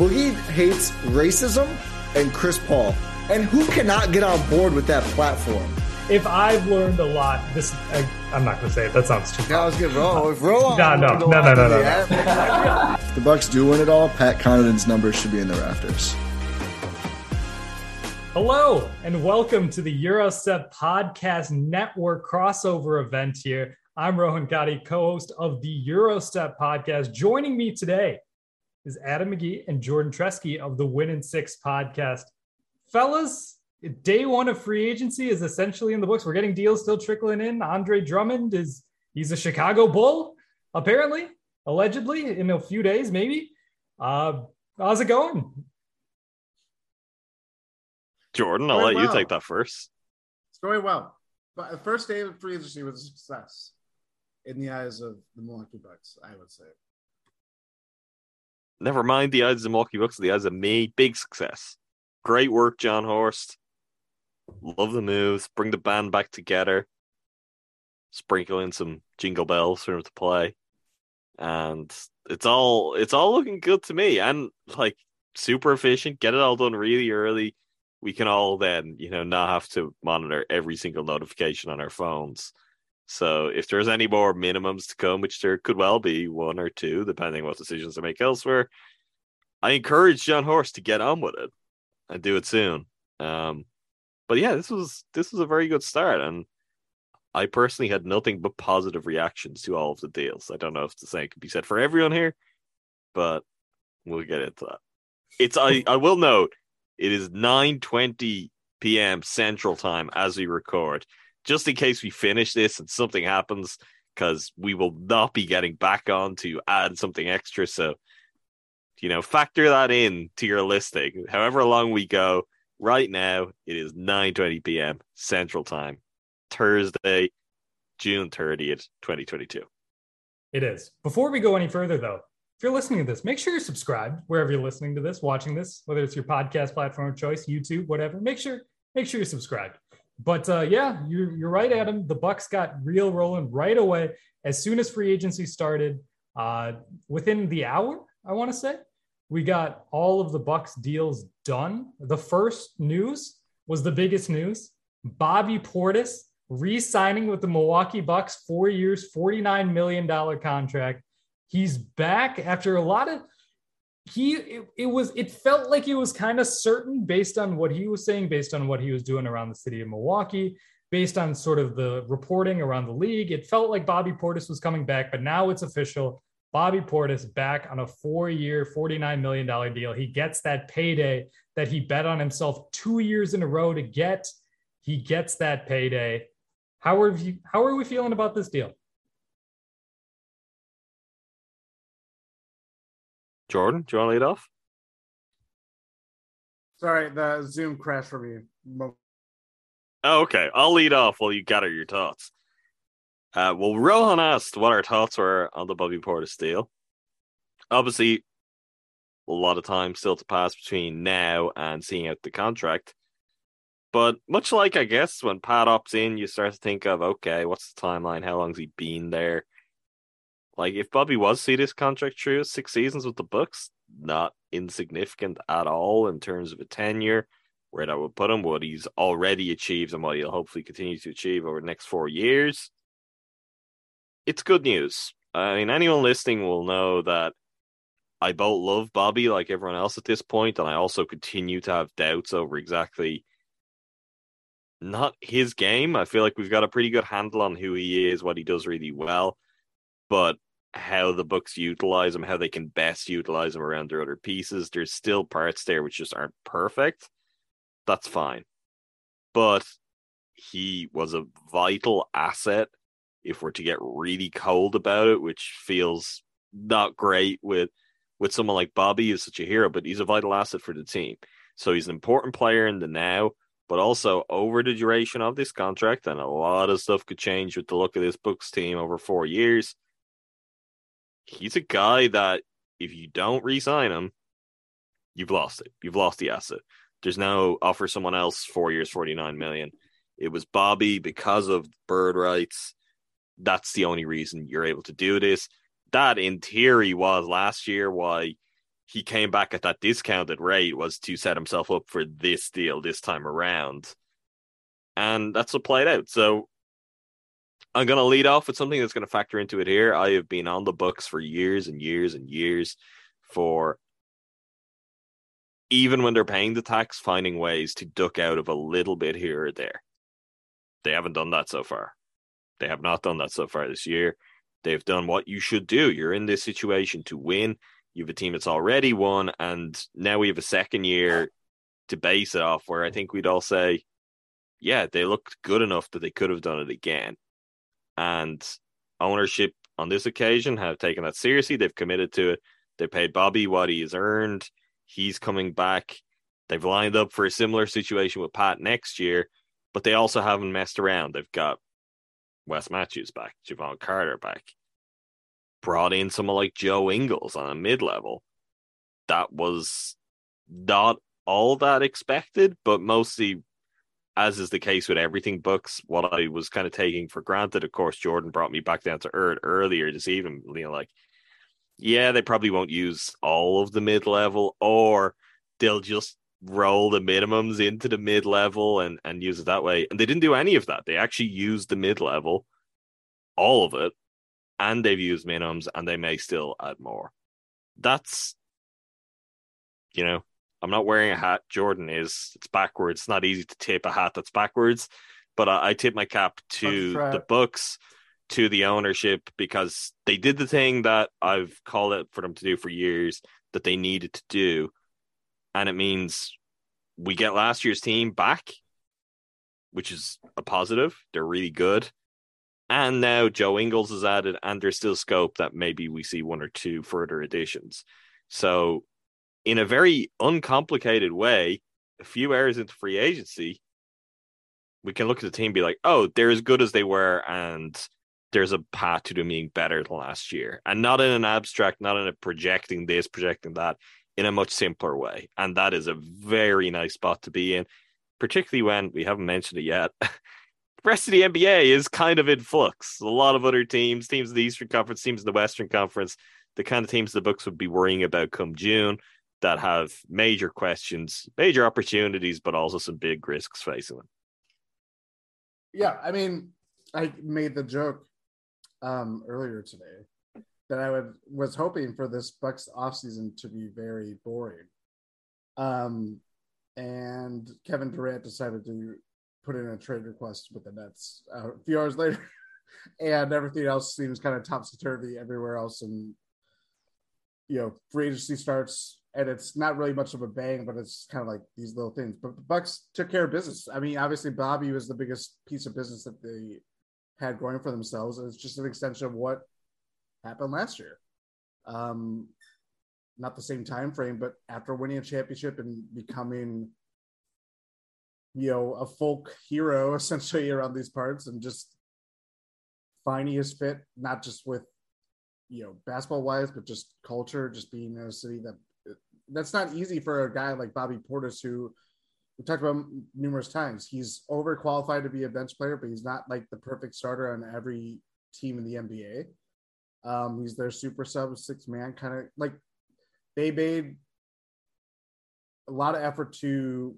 Boogie hates racism and Chris Paul. And who cannot get on board with that platform? If I've learned a lot, this I, I'm not gonna say it. That sounds too. I was getting roll. If roll No, no, no, no, no, no, no. If the Bucks do win it all, Pat Connaughton's numbers should be in the rafters. Hello and welcome to the Eurostep Podcast Network crossover event here. I'm Rohan Gotti, co-host of the Eurostep Podcast. Joining me today is Adam McGee and Jordan Tresky of the Win and Six Podcast. Fellas, day one of free agency is essentially in the books. We're getting deals still trickling in. Andre Drummond is he's a Chicago Bull, apparently, allegedly, in a few days, maybe. Uh, how's it going? Jordan, I'll Very let you take that first. It's going well. But the first day of free agency was a success in the eyes of the Milwaukee Bucks, I would say. Never mind the eyes of Milwaukee Bucks, the eyes of me. Big success. Great work, Jon Horst. Love the moves. Bring the band back together. Sprinkle in some jingle bells for him to play. And it's all it's all looking good to me. And like super efficient. Get it all done really early. We can all then, you know, not have to monitor every single notification on our phones. So if there's any more minimums to come, which there could well be one or two, depending on what decisions I make elsewhere, I encourage Jon Horst to get on with it and do it soon. Um, but yeah, this was this was a very good start, and I personally had nothing but positive reactions to all of the deals. I don't know if the same could be said for everyone here, but we'll get into that. It's I I will note it is nine twenty p.m. Central Time as we record just in case we finish this and something happens, because we will not be getting back on to add something extra. So, you know, factor that in to your listing. However long we go, right now it is 9:20 p.m. Central Time, Thursday, June 30th, 2022. It is. Before we go any further, though, if you're listening to this, make sure you're subscribed wherever you're listening to this, watching this, whether it's your podcast platform of choice, YouTube, whatever. Make sure make sure you're subscribed. But uh, yeah, you're you're right, Adam. The Bucks got real rolling right away as soon as free agency started. Uh, within the hour, I want to say, we got all of the Bucks deals done. The first news was the biggest news: Bobby Portis re-signing with the Milwaukee Bucks, four years, forty-nine million dollar contract. He's back after a lot of he it, it was it felt like it was kind of certain based on what he was saying based on what he was doing around the city of milwaukee based on sort of the reporting around the league. It felt like bobby portis was coming back but now it's official. Bobby portis back on a four-year 49 million dollar deal. He gets that payday that he bet on himself two years in a row to get. He gets that payday. How are you how are we feeling about this deal Jordan, do you want to lead off? Sorry, the Zoom crashed for me. Oh, okay. I'll lead off while you gather your thoughts. Uh, well, Rohan asked what our thoughts were on the Bobby Portis deal. Obviously, a lot of time still to pass between now and seeing out the contract. But much like I guess when Pat opts in, you start to think of okay, what's the timeline? How long's he been there? Like if Bobby was see this contract through six seasons with the Bucks, not insignificant at all in terms of a tenure. Where that would put him, what he's already achieved and what he'll hopefully continue to achieve over the next four years. It's good news. I mean, anyone listening will know that I both love Bobby like everyone else at this point, and I also continue to have doubts over exactly not his game. I feel like we've got a pretty good handle on who he is, what he does really well, but how the Bucks utilize them, how they can best utilize them around their other pieces. There's still parts there which just aren't perfect. That's fine. But he was a vital asset if we're to get really cold about it, which feels not great with with someone like Bobby is such a hero, but he's a vital asset for the team. So he's an important player in the now, but also over the duration of this contract, and a lot of stuff could change with the look of this Bucks team over four years he's a guy that if you don't re-sign him, you've lost it. You've lost the asset. There's no offer someone else four years, forty nine million. It was Bobby because of bird rights. That's the only reason you're able to do this. That, in theory, was last year why he came back at that discounted rate was to set himself up for this deal this time around. And that's what played out. So I'm going to lead off with something that's going to factor into it here. I have been on the Bucks for years and years and years for even when they're paying the tax, finding ways to duck out of a little bit here or there. They haven't done that so far. They have not done that so far this year. They've done what you should do. You're in this situation to win. You have a team that's already won, and now we have a second year to base it off where I think we'd all say, yeah, they looked good enough that they could have done it again and ownership on this occasion have taken that seriously. They've committed to it. They paid Bobby what he has earned. He's coming back. They've lined up for a similar situation with Pat next year, but they also haven't messed around. They've got Wes Matthews back, Jevon Carter back, brought in someone like Joe Ingles on a mid level. That was not all that expected, but mostly as is the case with everything Bucks, what I was kind of taking for granted, of course, Jordan brought me back down to earth earlier this evening. You know, like, yeah, they probably won't use all of the mid level, or they'll just roll the minimums into the mid level and and use it that way. And they didn't do any of that. They actually used the mid level, all of it, and they've used minimums, and they may still add more. That's, you know, I'm not wearing a hat. Jordan is. It's backwards. It's not easy to tape a hat that's backwards, but I, I tip my cap to the Bucks, to the ownership because they did the thing that I've called it for them to do for years that they needed to do, and it means we get last year's team back, which is a positive. They're really good. And now Joe Ingles is added, and there's still scope that maybe we see one or two further additions. So in a very uncomplicated way, a few hours into free agency, we can look at the team be like, oh, they're as good as they were, and there's a path to them being better than last year. And not in an abstract, not in a projecting this, projecting that, in a much simpler way. And that is a very nice spot to be in, particularly when we haven't mentioned it yet. the rest of the NBA is kind of in flux. A lot of other teams, teams in the Eastern Conference, teams in the Western Conference, the kind of teams the Bucks would be worrying about come June that have major questions, major opportunities, but also some big risks facing them. Yeah, I mean, I made the joke um, earlier today that I would was hoping for this Bucks offseason to be very boring. Um, and Kevin Durant decided to put in a trade request with the Nets a few hours later, and everything else seems kind of topsy turvy everywhere else. And you know, free agency starts and it's not really much of a bang, but it's kind of like these little things. But the Bucks took care of business. I mean, obviously Bobby was the biggest piece of business that they had going for themselves. It's just an extension of what happened last year. Um, not the same time frame, but after winning a championship and becoming, you know, a folk hero essentially around these parts, and just finding his fit, not just with you know basketball wise, but just culture, just being in a city that that's not easy for a guy like Bobby Portis who we talked about numerous times. He's overqualified to be a bench player, but he's not like the perfect starter on every team in the NBA. Um, he's their super sub six man kind of like they made a lot of effort to,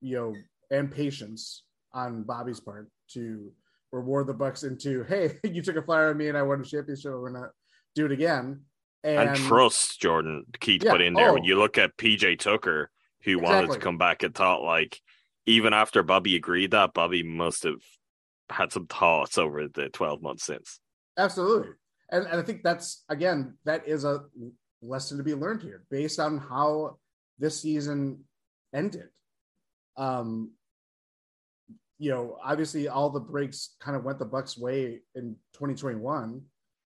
you know, and patience on Bobby's part to reward the Bucks into, hey, you took a flyer on me and I won a championship. We're gonna do it again. And, and trust Jordan Keith yeah, put in there. Oh, when you look at PJ Tucker, who exactly. wanted to come back and thought like even after Bobby agreed that, Bobby must have had some thoughts over the 12 months since. Absolutely. And, and I think that's again, that is a lesson to be learned here based on how this season ended. Um, you know, obviously all the breaks kind of went the Bucks' way in 2021,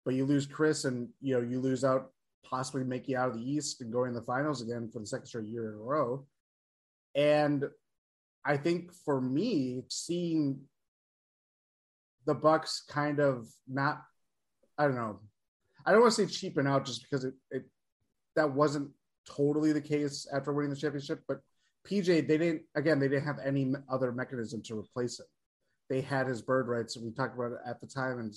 but you lose Khris and you know you lose out possibly making out of the East and going to the finals again for the second straight year in a row. And I think for me, seeing the Bucks kind of not, I don't know, I don't want to say cheaping out just because it, it that wasn't totally the case after winning the championship, but PJ, they didn't again, they didn't have any other mechanism to replace it. They had his bird rights, and we talked about it at the time and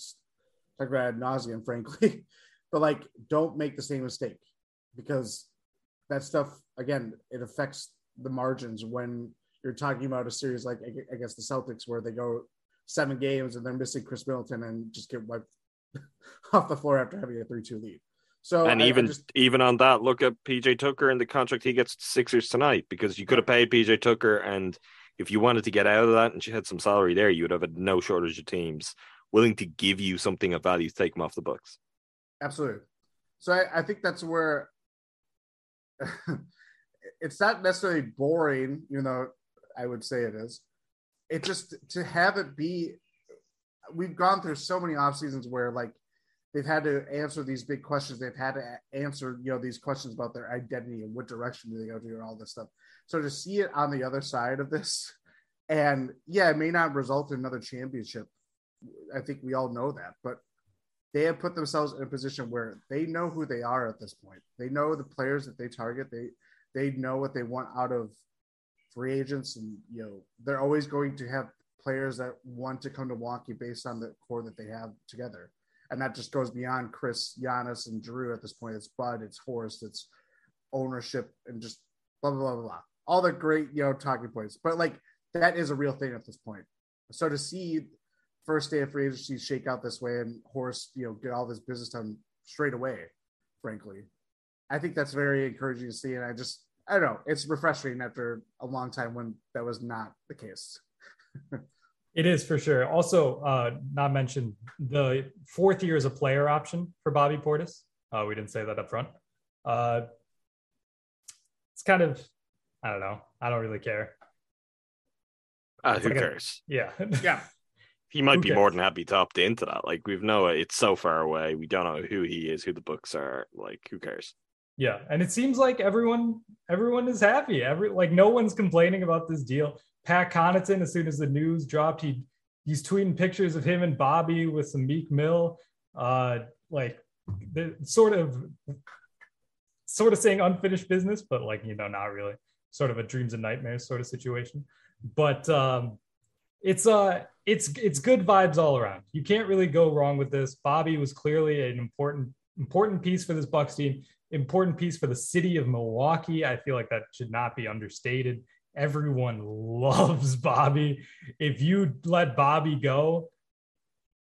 talked about ad nauseum, frankly. but like, don't make the same mistake because that stuff again, it affects the margins when you're talking about a series like I guess the Celtics where they go seven games and they're missing Khris Middleton and just get wiped off the floor after having a three-two lead. So and I, even I just, even on that, look at PJ Tucker and the contract he gets Sixers tonight because you could have paid PJ Tucker, and if you wanted to get out of that and you had some salary there, you would have had no shortage of teams willing to give you something of value to take them off the books. Absolutely. So I, I think that's where it's not necessarily boring, you know. I would say it is. It just to have it be. We've gone through so many off seasons where like they've had to answer these big questions. They've had to answer, you know, these questions about their identity and what direction do they go to and all this stuff. So to see it on the other side of this, and yeah, it may not result in another championship. I think we all know that, but they have put themselves in a position where they know who they are at this point. They know the players that they target. They they know what they want out of free agents, and you know they're always going to have players that want to come to Milwaukee based on the core that they have together and that just goes beyond Khris, Giannis, and Jrue at this point. It's Bud, it's Horst, it's ownership, and just blah blah blah. blah. All the great you know talking points, but like that is a real thing at this point. So to see first day of free agency shake out this way and Horst, you know, get all this business done straight away, frankly, I think that's very encouraging to see. And I just I don't know, it's refreshing after a long time when that was not the case. It is for sure. Also, uh, not mentioned the fourth year is a player option for Bobby Portis. Uh, we didn't say that up front. Uh, it's kind of, I don't know. I don't really care. Uh, who like cares? A, yeah. yeah. He might who be more than happy to opt into that. Like we've no, it's so far away. We don't know who he is, who the Bucks are. Like who cares? Yeah, and it seems like everyone everyone is happy. Every like no one's complaining about this deal. Pat Connaughton, as soon as the news dropped, he he's tweeting pictures of him and Bobby with some Meek Mill, uh, like the sort of sort of saying unfinished business, but like you know, not really. Sort of a dreams and nightmares sort of situation. But um, it's uh it's it's good vibes all around. You can't really go wrong with this. Bobby was clearly an important important piece for this Bucks team, important piece for the city of Milwaukee. I feel like that should not be understated everyone loves Bobby. If you let Bobby go,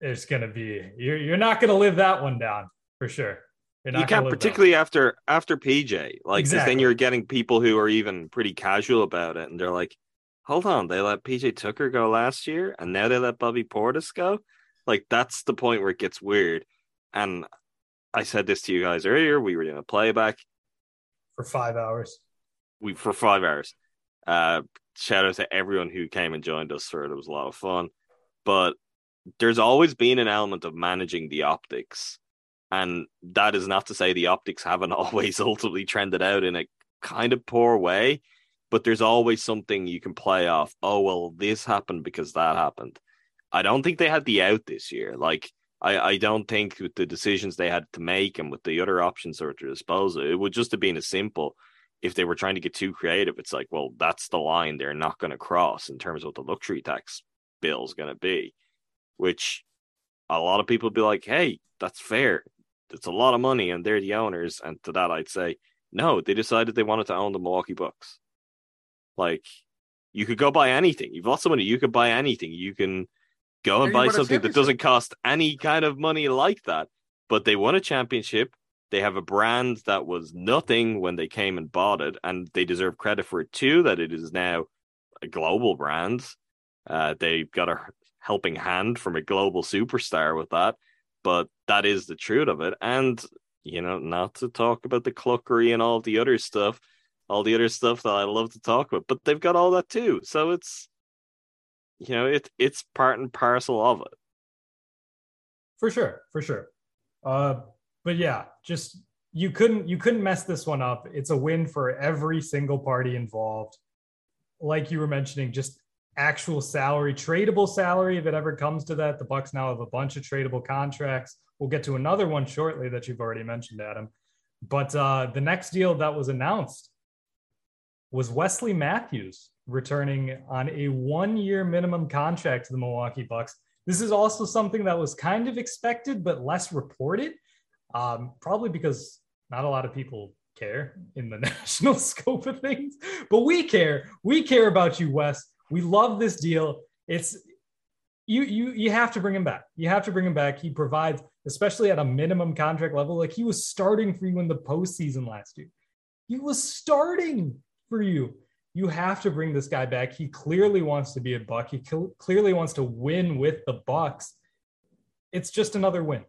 it's gonna be you're you're not gonna live that one down for sure. you can't, particularly after after PJ, like exactly. then you're getting people who are even pretty casual about it, and they're like, "Hold on, they let PJ Tucker go last year, and now they let Bobby Portis go." Like that's the point where it gets weird. And I said this to you guys earlier. We were doing a playback for five hours. We for five hours uh, shout out to everyone who came and joined us for it. It was a lot of fun. But there's always been an element of managing the optics. And that is not to say the optics haven't always ultimately trended out in a kind of poor way, but there's always something you can play off. Oh, well, this happened because that happened. I don't think they had the out this year. Like, I, I don't think with the decisions they had to make and with the other options at their disposal, it would just have been as simple if they were trying to get too creative, it's like, well, that's the line they're not going to cross in terms of what the luxury tax bill is going to be, which a lot of people be like, hey, that's fair. It's a lot of money and they're the owners. And to that, I'd say, no, they decided they wanted to own the Milwaukee Bucks. Like, you could go buy anything. You've lost money. You could buy anything. You can go and, And buy something that doesn't cost any kind of money like that. But they won a championship. They have a brand that was nothing when they came and bought it, and they deserve credit for it too. That it is now a global brand. Uh, they got a helping hand from a global superstar with that, but that is the truth of it. And you know, not to talk about the cluckery and all the other stuff, all the other stuff that I love to talk about, but they've got all that too. So it's you know, it it's part and parcel of it. for sure for sure. Uh but yeah just you couldn't you couldn't mess this one up. It's a win for every single party involved. Like you were mentioning just actual salary tradable salary if it ever comes to that the bucks now have a bunch of tradable contracts. We'll get to another one shortly that you've already mentioned adam. But uh the next deal that was announced was wesley matthews returning on a one year minimum contract to the milwaukee bucks this is also something that was kind of expected, but less reported, um, probably because not a lot of people care in the national scope of things. But we care. We care about you, Wes. We love this deal. It's you. You you have to bring him back. You have to bring him back. He provides, especially at a minimum contract level. Like he was starting for you in the postseason last year. He was starting for you you have to bring this guy back. He clearly wants to be a buck. He cl- clearly wants to win with the Bucks. It's just another win.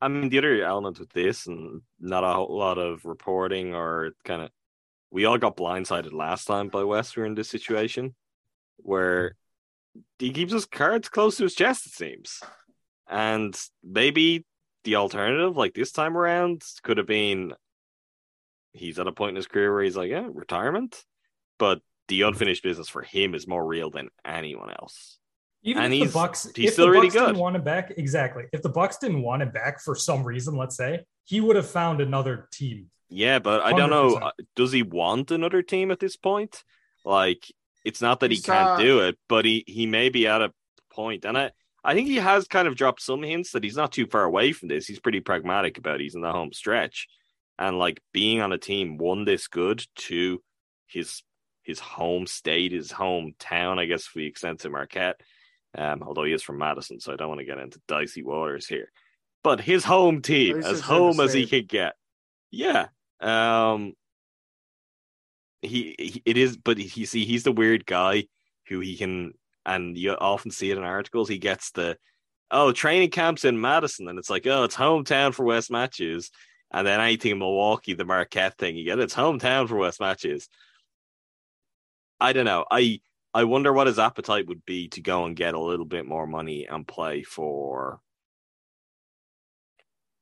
I mean, the other element with this, and not a lot of reporting or kind of, we all got blindsided last time by Wes. We are in this situation where he keeps his cards close to his chest, it seems. And maybe the alternative, like this time around, could have been he's at a point in his career where he's like, yeah, retirement. But the unfinished business for him is more real than anyone else. Even And if he's- the Bucks, he's if still the really Bucks didn't good. want him back, exactly. If the Bucks didn't want him back for some reason, let's say, he would have found another team. Yeah, but I don't know. 100%. uh, Does he want another team at this point? Like, it's not that he He's, can't uh, do it, but he he may be at a point, and I I think he has kind of dropped some hints that he's not too far away from this. He's pretty pragmatic about it. he's in the home stretch, and like being on a team one this good to his his home state, his hometown. I guess if we extend to Marquette, um, although he is from Madison, so I don't want to get into dicey waters here. But his home team, as it's in the home as he could get, yeah. Um, he, he it is, but he see he's the weird guy who he can, and you often see it in articles. He gets the oh training camps in Madison, and it's like oh it's hometown for Wes Matthews, and then anything in Milwaukee, the Marquette thing, you get it's hometown for Wes Matthews. I don't know. I I wonder what his appetite would be to go and get a little bit more money and play for.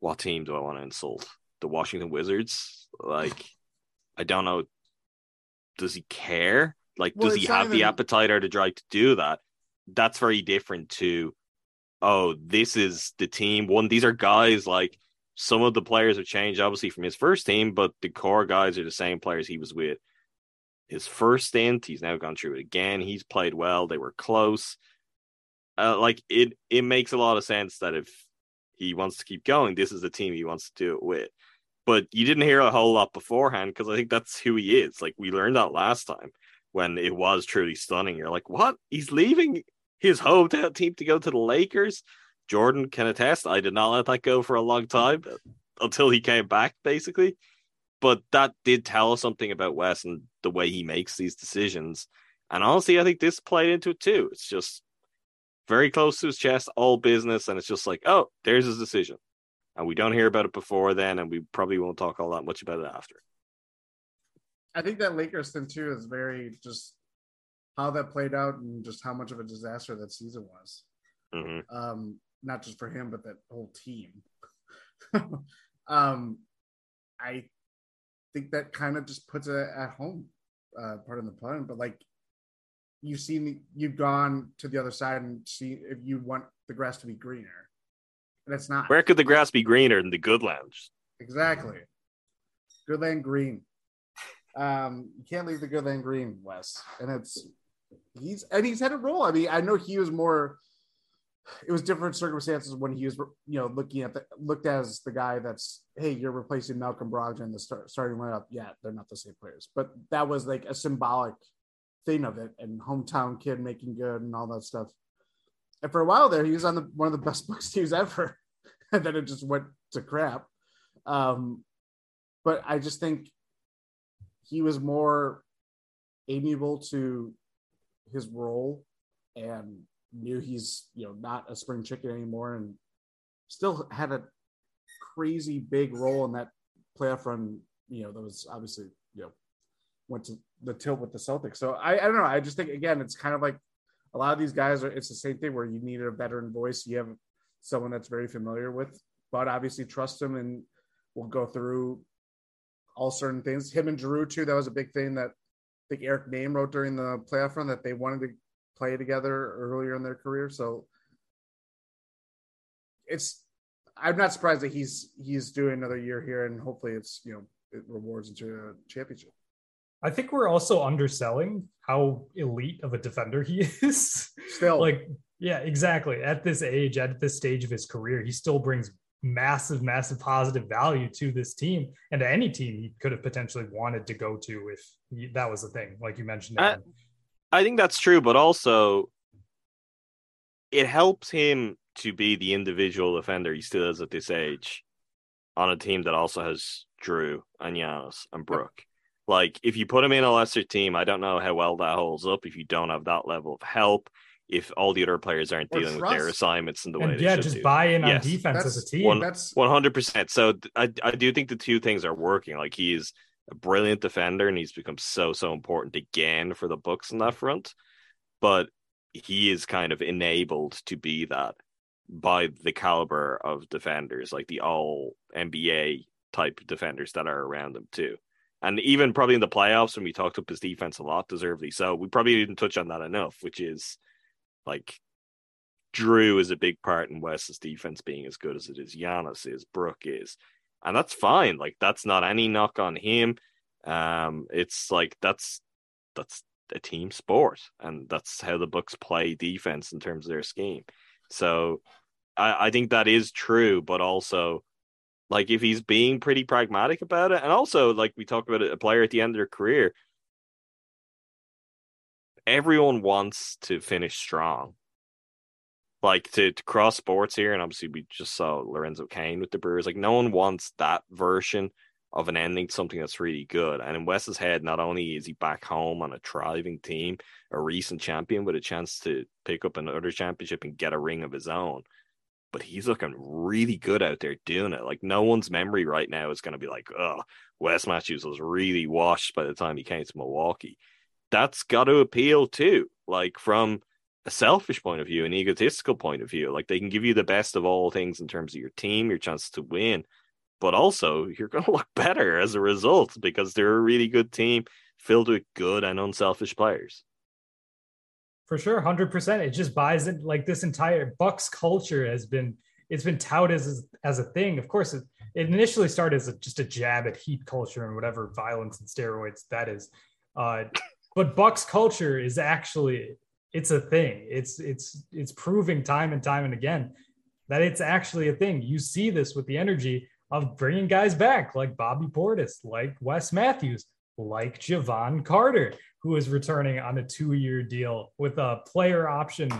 What team do I want to insult? The Washington Wizards? Like, I don't know. Does he care? Like, Well, does he have the appetite or the drive to do that? That's very different to, oh, this is the team. One, these are guys like some of the players have changed, obviously, from his first team, but the core guys are the same players he was with his first stint. He's now gone through it again. He's played well. They were close. Uh, like it, it makes a lot of sense that if he wants to keep going, this is the team he wants to do it with. But you didn't hear a whole lot beforehand because I think that's who he is. Like we learned that last time when it was truly stunning. You're like, what? He's leaving his hometown team to go to the Lakers. Jordan can attest. I did not let that go for a long time until he came back, basically but that did tell us something about Wes and the way he makes these decisions. And honestly, I think this played into it too. It's just very close to his chest, all business, and it's just like, oh, there's his decision. And we don't hear about it before then, and we probably won't talk all that much about it after. I think that Lakers thing too is very just how that played out and just how much of a disaster that season was. hmm Um, not just for him, but that whole team. um, I think that kind of just puts it at home, uh, part of the pun. But like, you've seen, you've gone to the other side and see if you want the grass to be greener, and it's not Where could the grass be greener than the Good Land? exactly. Good land green. Um, you can't leave the good then green, Wes. And it's he's and he's had a role. I mean, I know he was more. It was different circumstances when he was, you know, looking at the looked as the guy that's, hey, you're replacing Malcolm Brogdon in the start, starting lineup. Yeah, they're not the same players, but that was like a symbolic thing of it, and hometown kid making good and all that stuff. And for a while there, he was on the one of the best Bucks teams ever, and then it just went to crap. Um, but I just think he was more amiable to his role and knew he's you know not a spring chicken anymore and still had a crazy big role in that playoff run you know that was obviously you know went to the tilt with the celtics so i, I don't know i just think again it's kind of like a lot of these guys are it's the same thing where you need a veteran voice you have someone that's very familiar with but obviously trust him and we'll go through all certain things. Him and Jrue too. That was a big thing that I think Eric Nehm wrote during the playoff run that they wanted to play together earlier in their career. So it's I'm not surprised that he's he's doing another year here, and hopefully it's you know it rewards into a championship. I think we're also underselling how elite of a defender he is. Still, like yeah, exactly. At this age, at this stage of his career, he still brings massive, massive positive value to this team and to any team he could have potentially wanted to go to if he, that was the thing, like you mentioned. I, I think that's true, but also it helps him to be the individual defender he still is at this age on a team that also has Jrue and Giannis and Brook. Like if you put him in a lesser team, I don't know how well that holds up if you don't have that level of help if all the other players aren't Or dealing with their assignments in the way and they yeah, should just do. buy in Yes. on defense That's as a team. One- That's One hundred percent. So I I do think the two things are working. Like he is a brilliant defender, and he's become so so important again for the Bucks in that front. But he is kind of enabled to be that by the caliber of defenders, like the all NBA type defenders that are around him too. And even probably in the playoffs, when we talked up his defense a lot, deservedly so. We probably didn't touch on that enough, which is like Jrue is a big part in West's defense being as good as it is. Giannis is, Brook is, and that's fine. Like that's not any knock on him. Um, it's like that's that's a team sport, and that's how the Bucks play defense in terms of their scheme. So I, I think that is true, but also like if he's being pretty pragmatic about it, and also like we talk about a player at the end of their career, everyone wants to finish strong like to, to cross sports here, and obviously we just saw Lorenzo Cain with the Brewers. Like no one wants that version of an ending something that's really good. And in West's head, not only is he back home on a thriving team, a recent champion with a chance to pick up another championship and get a ring of his own, but he's looking really good out there doing it. Like no one's memory right now is going to be like, oh, Wes Matthews was really washed by the time he came to Milwaukee. That's got to appeal too. Like from a selfish point of view, an egotistical point of view. Like they can give you the best of all things in terms of your team, your chance to win, but also you're going to look better as a result because they're a really good team filled with good and unselfish players. For sure, hundred percent. It just buys it like this entire Bucks culture has been it's been touted as as a thing. Of course, it, it initially started as a, just a jab at heat culture and whatever violence and steroids that is. Uh, but Bucks culture is actually it's a thing. It's it's it's proving time and time and again that it's actually a thing. You see this with the energy of bringing guys back like Bobby Portis, like Wes Matthews, like Jevon Carter, who is returning on a two-year deal with a player option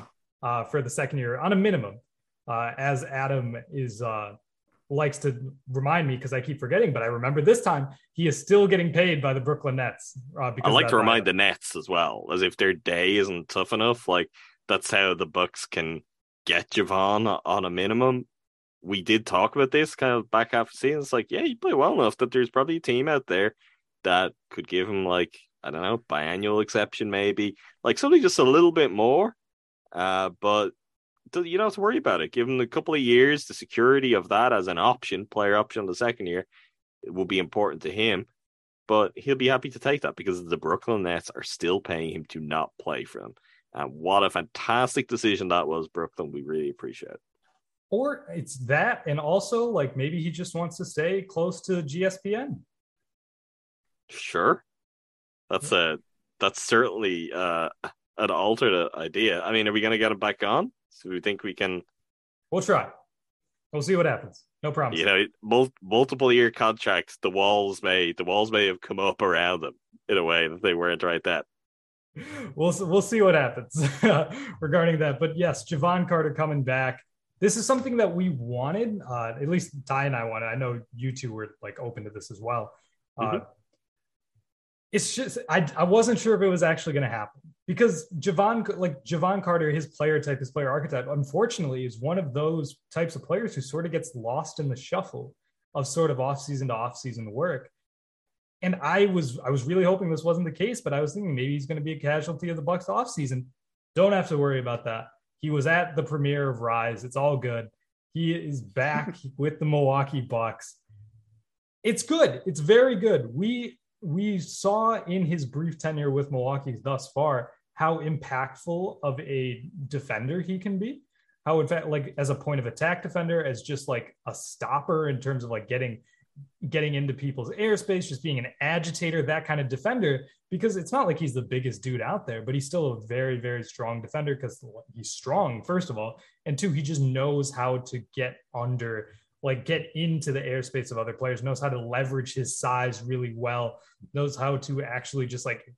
uh, for the second year on a minimum. Uh, as Adam is uh, likes to remind me because I keep forgetting, but I remember this time he is still getting paid by the Brooklyn Nets. Uh, because I like to remind the Nets as well, as if their day isn't tough enough. Like that's how the Bucks can get Jevon on a minimum. We did talk about this kind of back half of the season. It's like, yeah, you play well enough that there's probably a team out there that could give him like I don't know biannual exception, maybe like something just a little bit more. Uh, but you don't have to worry about it. Give him a couple of years, the security of that as an option, player option the second year, it will be important to him but he'll be happy to take that because the Brooklyn Nets are still paying him to not play for them. And what a fantastic decision that was, Brooklyn. We really appreciate it. Or it's that, and also like maybe he just wants to stay close to GSPN. Sure. That's a that's certainly uh, an alternate idea. I mean, are we going to get him back on? So we think we can. We'll try. We'll see what happens. No problem. You know, mul- multiple year contracts. The walls may the walls may have come up around them in a way that they weren't right then. We'll we'll see what happens regarding that. But yes, Jevon Carter coming back. This is something that we wanted. Uh, at least Ty and I wanted. I know you two were like open to this as well. Uh, Mhm. It's just I, I wasn't sure if it was actually going to happen because Jevon like Jevon Carter, his player type, his player archetype, unfortunately, is one of those types of players who sort of gets lost in the shuffle of sort of off season to off season work. And I was I was really hoping this wasn't the case, but I was thinking maybe he's going to be a casualty of the Bucks off season. Don't have to worry about that. He was at the premiere of Rise. It's all good. He is back with the Milwaukee Bucks. It's good. It's very good. We we saw in his brief tenure with Milwaukee thus far how impactful of a defender he can be. How in fact, like as a point of attack defender, as just like a stopper in terms of like getting getting into people's airspace, just being an agitator, that kind of defender. Because it's not like he's the biggest dude out there, but he's still a very, very strong defender because he's strong, first of all. And two, he just knows how to get under, like get into the airspace of other players, knows how to leverage his size really well, knows how to actually just like,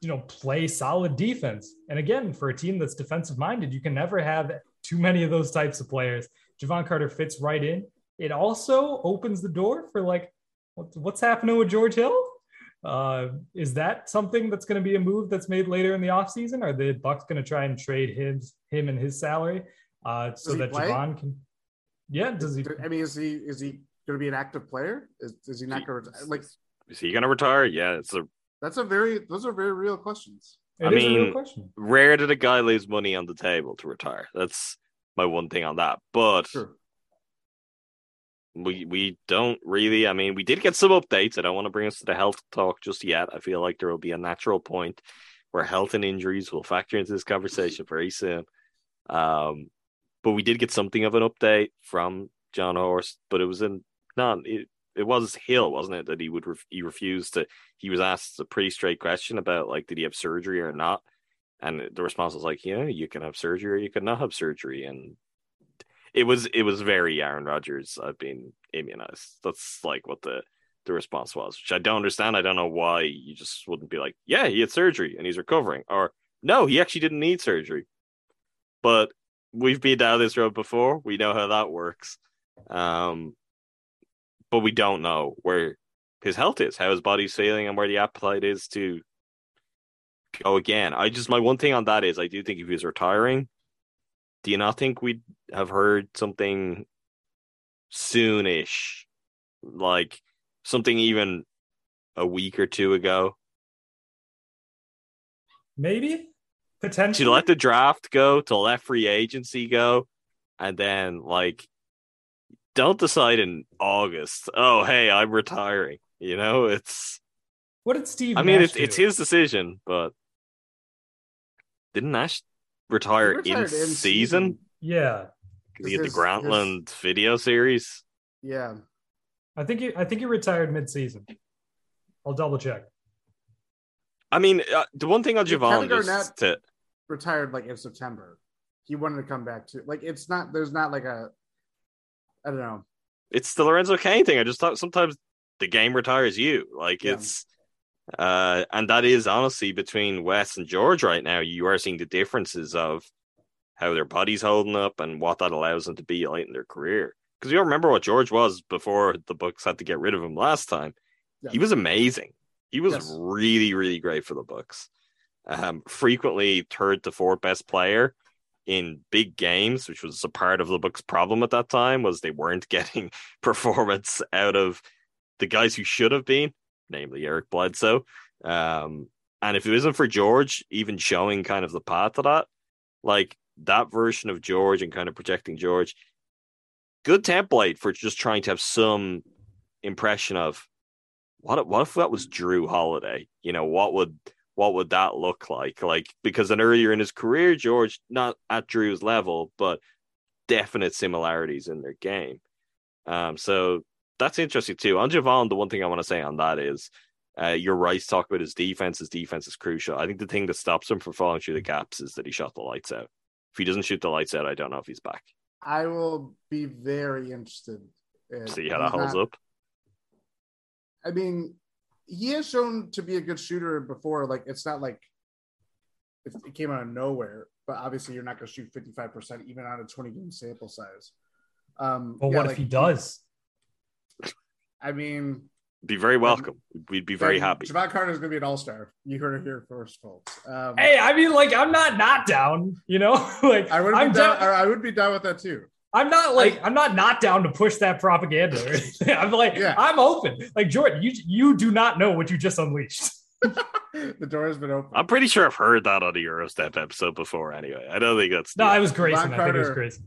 you know, play solid defense. And again, for a team that's defensive minded, you can never have too many of those types of players. Jevon Carter fits right in it also opens the door for like what's happening with George Hill. Uh, is that something that's going to be a move that's made later in the offseason? Are the Bucks going to try and trade him, him and his salary uh, so that play? Jevon can? Yeah, does he? I mean, is he is he going to be an active player? Is, is he not going to like? Is he going to retire? Yeah, it's a. That's a very. Those are very real questions. It I mean, real question. rare that a guy leaves money on the table to retire. That's my one thing on that. But Sure. we we don't really. I mean, we did get some updates. I don't want to bring us to the health talk just yet. I feel like there will be a natural point where health and injuries will factor into this conversation very soon. Um, but we did get something of an update from Jon Horst, but it was in not it. It was Hill, wasn't it? That he would he refused to. He was asked a pretty straight question about like, did he have surgery or not? And the response was like, yeah, you can have surgery or you can not have surgery, and it was it was very Aaron Rodgers. I've been immunized. That's like what the the response was, which I don't understand. I don't know why you just wouldn't be like, yeah, he had surgery and he's recovering, or no, he actually didn't need surgery. But we've been down this road before. We know how that works. Um, but we don't know where his health is, how his body's feeling, and where the appetite is to go again. I just my one thing on that is I do think if he's retiring, do you not think we'd have heard something soonish, like something even a week or two ago? Maybe potentially. To let the draft go, to let free agency go, and then like don't decide in August. Oh, hey, I'm retiring. You know, it's. what did Steve? I mean, Nash it's it's do? his decision, but didn't Nash retire retired in, in season? season. Yeah, Because he had the His- Grantland video series. Yeah. I think he. I think he retired mid-season. I'll double check. I mean, uh, the one thing on Yeah, Jevon Kevin just Garnett- to Retired like in September. He wanted to come back to like it's not there's not like a I don't know. it's the Lorenzo Cain thing. I just thought sometimes the game retires you. Like Yeah. it's uh and that is honestly between Wes and George right now, you are seeing the differences of how their body's holding up and what that allows them to be late in their career. Because you remember what George was before the Bucks had to get rid of him last time. Yeah. He was amazing. He was Yes. really, really great for the Bucks. Um, frequently third to fourth best player in big games, which was a part of the Bucks' problem at that time, was they weren't getting performance out of the guys who should have been, namely Eric Bledsoe. Um, and if it isn't for George even showing kind of the path to that, like that version of George and kind of projecting George, good template for just trying to have some impression of what if, what if that was Jrue Holiday? You know, what would what would that look like? Like because then earlier in his career, George not at Jrue's level, but definite similarities in their game. Um, so that's interesting too. On Jevon, the one thing I want to say on that is, Uh, you're right to talk about his defense. His defense is crucial. I think the thing that stops him from falling through the gaps is that he shot the lights out. If he doesn't shoot the lights out, I don't know if he's back. I will be very interested. In, See how that holds not- up. I mean, he has shown to be a good shooter before. Like, it's not like it it came out of nowhere, but obviously, you're not going to shoot 55% even on a 20 game sample size. Um, But yeah, what like, if he does? I mean, Be very welcome. We'd be very then happy. Jevon Carter is going to be an all star. You heard it here first, folks. Um, Hey, I mean, like, I'm not not down. You know, like I would be I'm down, down. I would be down with that too. I'm not like I'm not not down to push that propaganda. or. I'm like Yeah. I'm open. Like Jordan, you you do not know what you just unleashed. the door has been open. I'm pretty sure I've heard that on the Eurostep episode before. Anyway, I don't think that's No, new. I was Grayson. Von I think it was Carter. Grayson.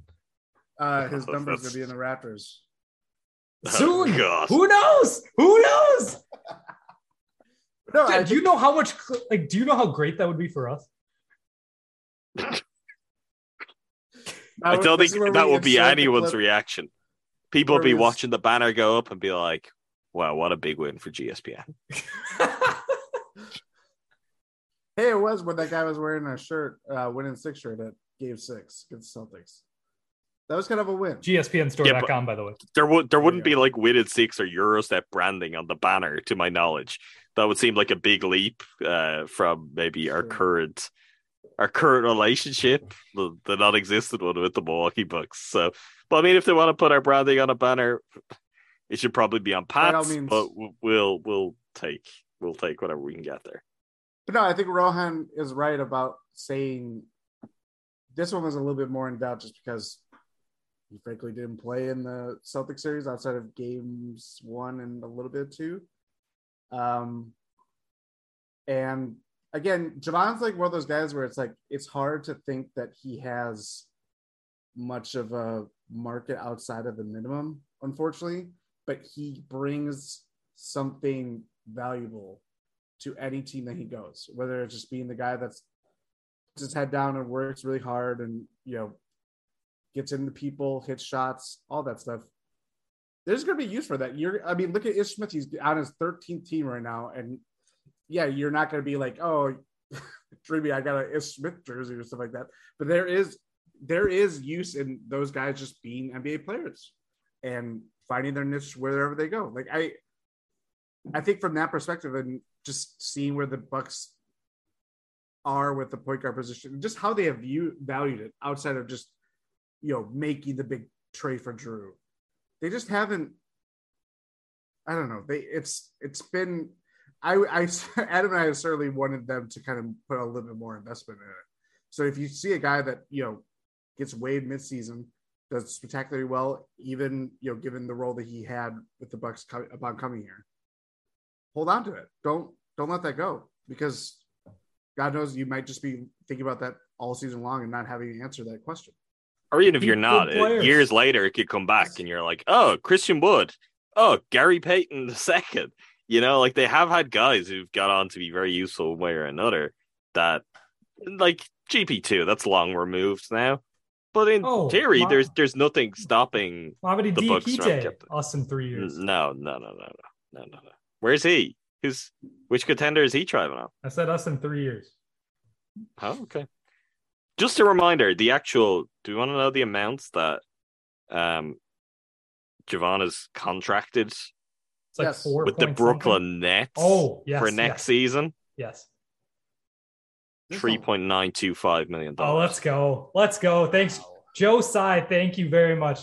Uh, his Oh, number's gonna be in the Raptors. Oh, Soon. God. Who knows? Who knows? No, I do you know how much? Like, do you know how great that would be for us? I don't think that we would be anyone's reaction. People would be watching the banner go up and be like, "Wow, what a big win for GSPN." Hey, it was when that guy was wearing a shirt, uh, winning six shirt at Game Six against Celtics. That was kind of a win. GSPNstore.com, by the way. There would there wouldn't you be go. like Witted Six or Eurostep branding on the banner, to my knowledge. That would seem like a big leap uh, from maybe our current our current relationship, the, the non-existent one with the Milwaukee Bucks. So, but I mean, if they want to put our branding on a banner, it should probably be on Pats. means. But we'll we'll take we'll take whatever we can get there. But no, I think Rohan is right about saying this one was a little bit more in doubt just because he frankly didn't play in the Celtic series outside of games one and a little bit two. Um, and again, Jevon's like one of those guys where it's like it's hard to think that he has much of a market outside of the minimum, unfortunately. But he brings something valuable to any team that he goes, whether it's just being the guy that's his head down and works really hard and you know gets into people, hits shots, all that stuff. There's going to be use for that. You're, I mean, look at Ish Smith. He's on his 13th team right now, and yeah, you're not going to be like, oh, dreamy, I got a Smith jersey or stuff like that. But there is there is use in those guys just being NBA players and finding their niche wherever they go. Like I, I think from that perspective, and just seeing where the Bucks are with the point guard position, just how they have viewed valued it outside of just you know making the big trade for Jrue, they just haven't. I don't know. They it's it's been. I I Adam and I certainly wanted them to kind of put a little bit more investment in it. So if you see a guy that you know gets waived midseason, does spectacularly well, even you know given the role that he had with the Bucks co- upon coming here, hold on to it. Don't don't let that go because God knows you might just be thinking about that all season long and not having to answer that question. Or even if you're not, years later it could come back and you're like, oh, Christian Wood, oh, Gary Payton the second. You know, like they have had guys who've got on to be very useful one way or another. That, like GP two, that's long removed now. But in Oh, theory, my- there's there's nothing stopping. Mamadi The Bucks are Diakite, kept- us in three years. No, no, no, no, no, no, no, no. Where's he? Who's which contender is he driving on? I said us in three years. Oh, okay. Just a reminder, the actual do you want to know the amounts that um Jevon is contracted It's like Yes. four with the Brooklyn something. Nets Oh, yes, for next yes. season? Yes. Three point nine two five million Oh, dollars. Oh, let's go. Let's go. Thanks, Joe Tsai. Thank you very much.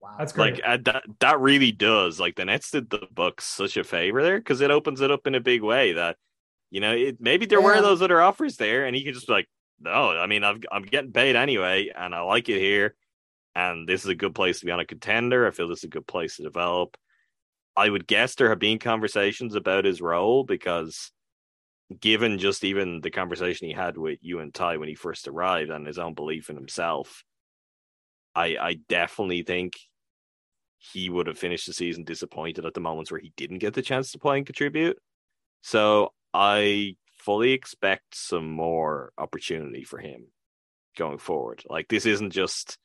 Wow. That's great. like uh, that that really does like the Nets did the Bucks such a favor there because it opens it up in a big way that you know it, maybe there were Yeah. those other offers there and he could just be like no I mean I've, I'm getting paid anyway and I like it here and this is a good place to be on a contender I feel this is a good place to develop I would guess there have been conversations about his role because given just even the conversation he had with you and Ty when he first arrived and his own belief in himself I I definitely think he would have finished the season disappointed at the moments where he didn't get the chance to play and contribute. So I fully expect some more opportunity for him going forward. Like this isn't just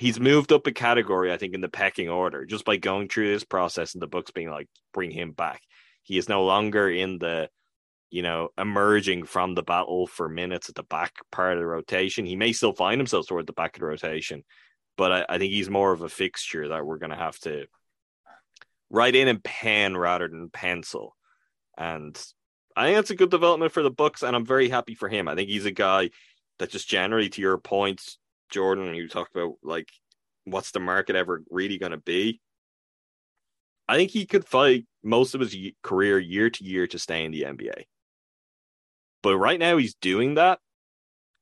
he's moved up a category, I think, in the pecking order just by going through this process and the Bucks being like, bring him back. He is no longer in the, you know, emerging from the battle for minutes at the back part of the rotation. He may still find himself toward the back of the rotation, but I, I think he's more of a fixture that we're going to have to write in and pen rather than pencil. And I think that's a good development for the Bucks, and I'm very happy for him. I think he's a guy that just generally, to your point, Jordan, you talked about like what's the market ever really going to be. I think he could fight most of his career year to year to stay in the NBA. But right now he's doing that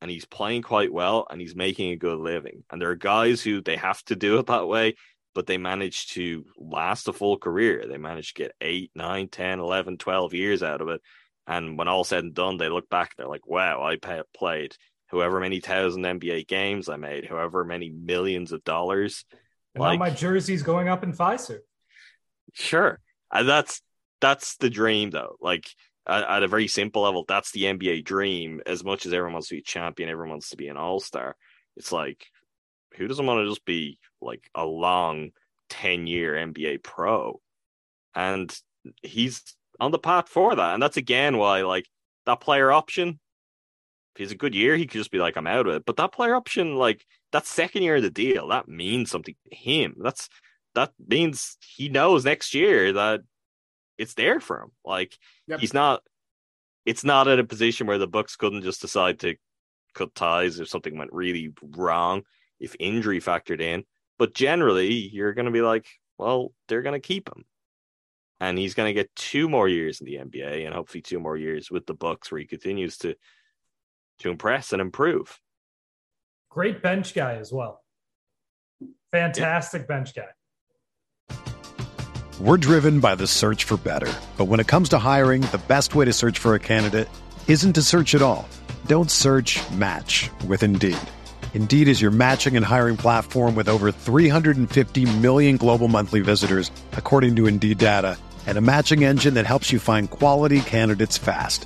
and he's playing quite well and he's making a good living. And there are guys who they have to do it that way, but they manage to last a full career. They manage to get 8, 9, 10, 11, 12 years out of it. And when all said and done, they look back, and they're like, wow, I played however many thousand NBA games I made, however many millions of dollars. And like, my jersey's going up in Fiserv. Sure, and that's that's the dream, though. Like at, at, a very simple level, that's the NBA dream. As much as everyone wants to be a champion, everyone wants to be an all star. It's like who doesn't want to just be like a long ten year NBA pro, and he's on the path for that. And that's again why like that player option if he's a good year, he could just be like, I'm out of it. But that player option, like that second year of the deal, that means something to him. That's that means he knows next year that it's there for him. Like yep. he's not it's not in a position where the Bucks couldn't just decide to cut ties if something went really wrong, if injury factored in. But generally, you're going to be like, well, they're going to keep him, and he's going to get two more years in the NBA, and hopefully two more years with the Bucks, where he continues to to impress and improve. Great bench guy as well. Fantastic yeah. bench guy. We're driven by the search for better. But when it comes to hiring, the best way to search for a candidate isn't to search at all. Don't search match with Indeed. Indeed is your matching and hiring platform with over 350 million global monthly visitors, according to Indeed data, and a matching engine that helps you find quality candidates fast.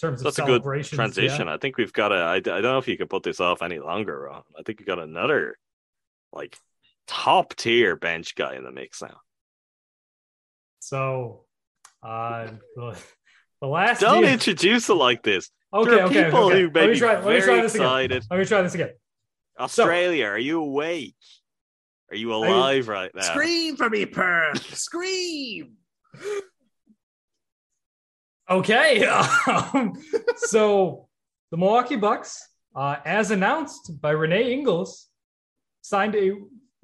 terms That's of a good transition. Yeah. I think we've got a. I, I don't know if you can put this off any longer. Ron. I think we got another like top tier bench guy in the mix now. So, uh, the, the last don't deal... introduce it like this. Okay, there are okay, people okay. who may let me be try, let me try this excited. Again. Let me try this again. Australia, so, are you awake? Are you alive are you... right now? Scream for me, Perth! Scream! Okay. Um, so the Milwaukee Bucks, uh, as announced by Renae Ingles, signed a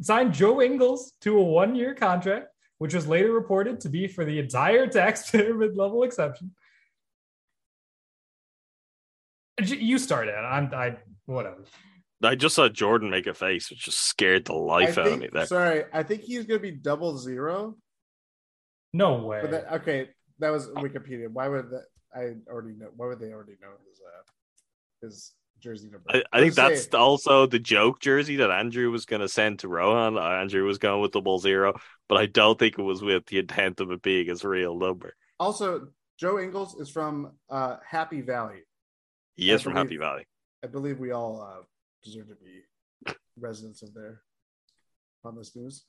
signed Joe Ingles to a one-year contract, which was later reported to be for the entire tax pyramid level exception. You start it. I'm. I whatever. I just saw Jordan make a face, which just scared the life I out of me. There, Sorry, I think he's gonna be double zero. No way. But that, okay, that was Wikipedia. Why would that? I already know. Why would they already know his uh, his jersey number? I, I think that's say- also the joke jersey that Andrew was going to send to Rohan. Uh, Andrew was going with double zero, but I don't think it was with the intent of it being his real number. also Joe Ingles is from uh, Happy Valley. He I is from believe- Happy Valley. I believe we all uh, deserve to be residents of there on this news.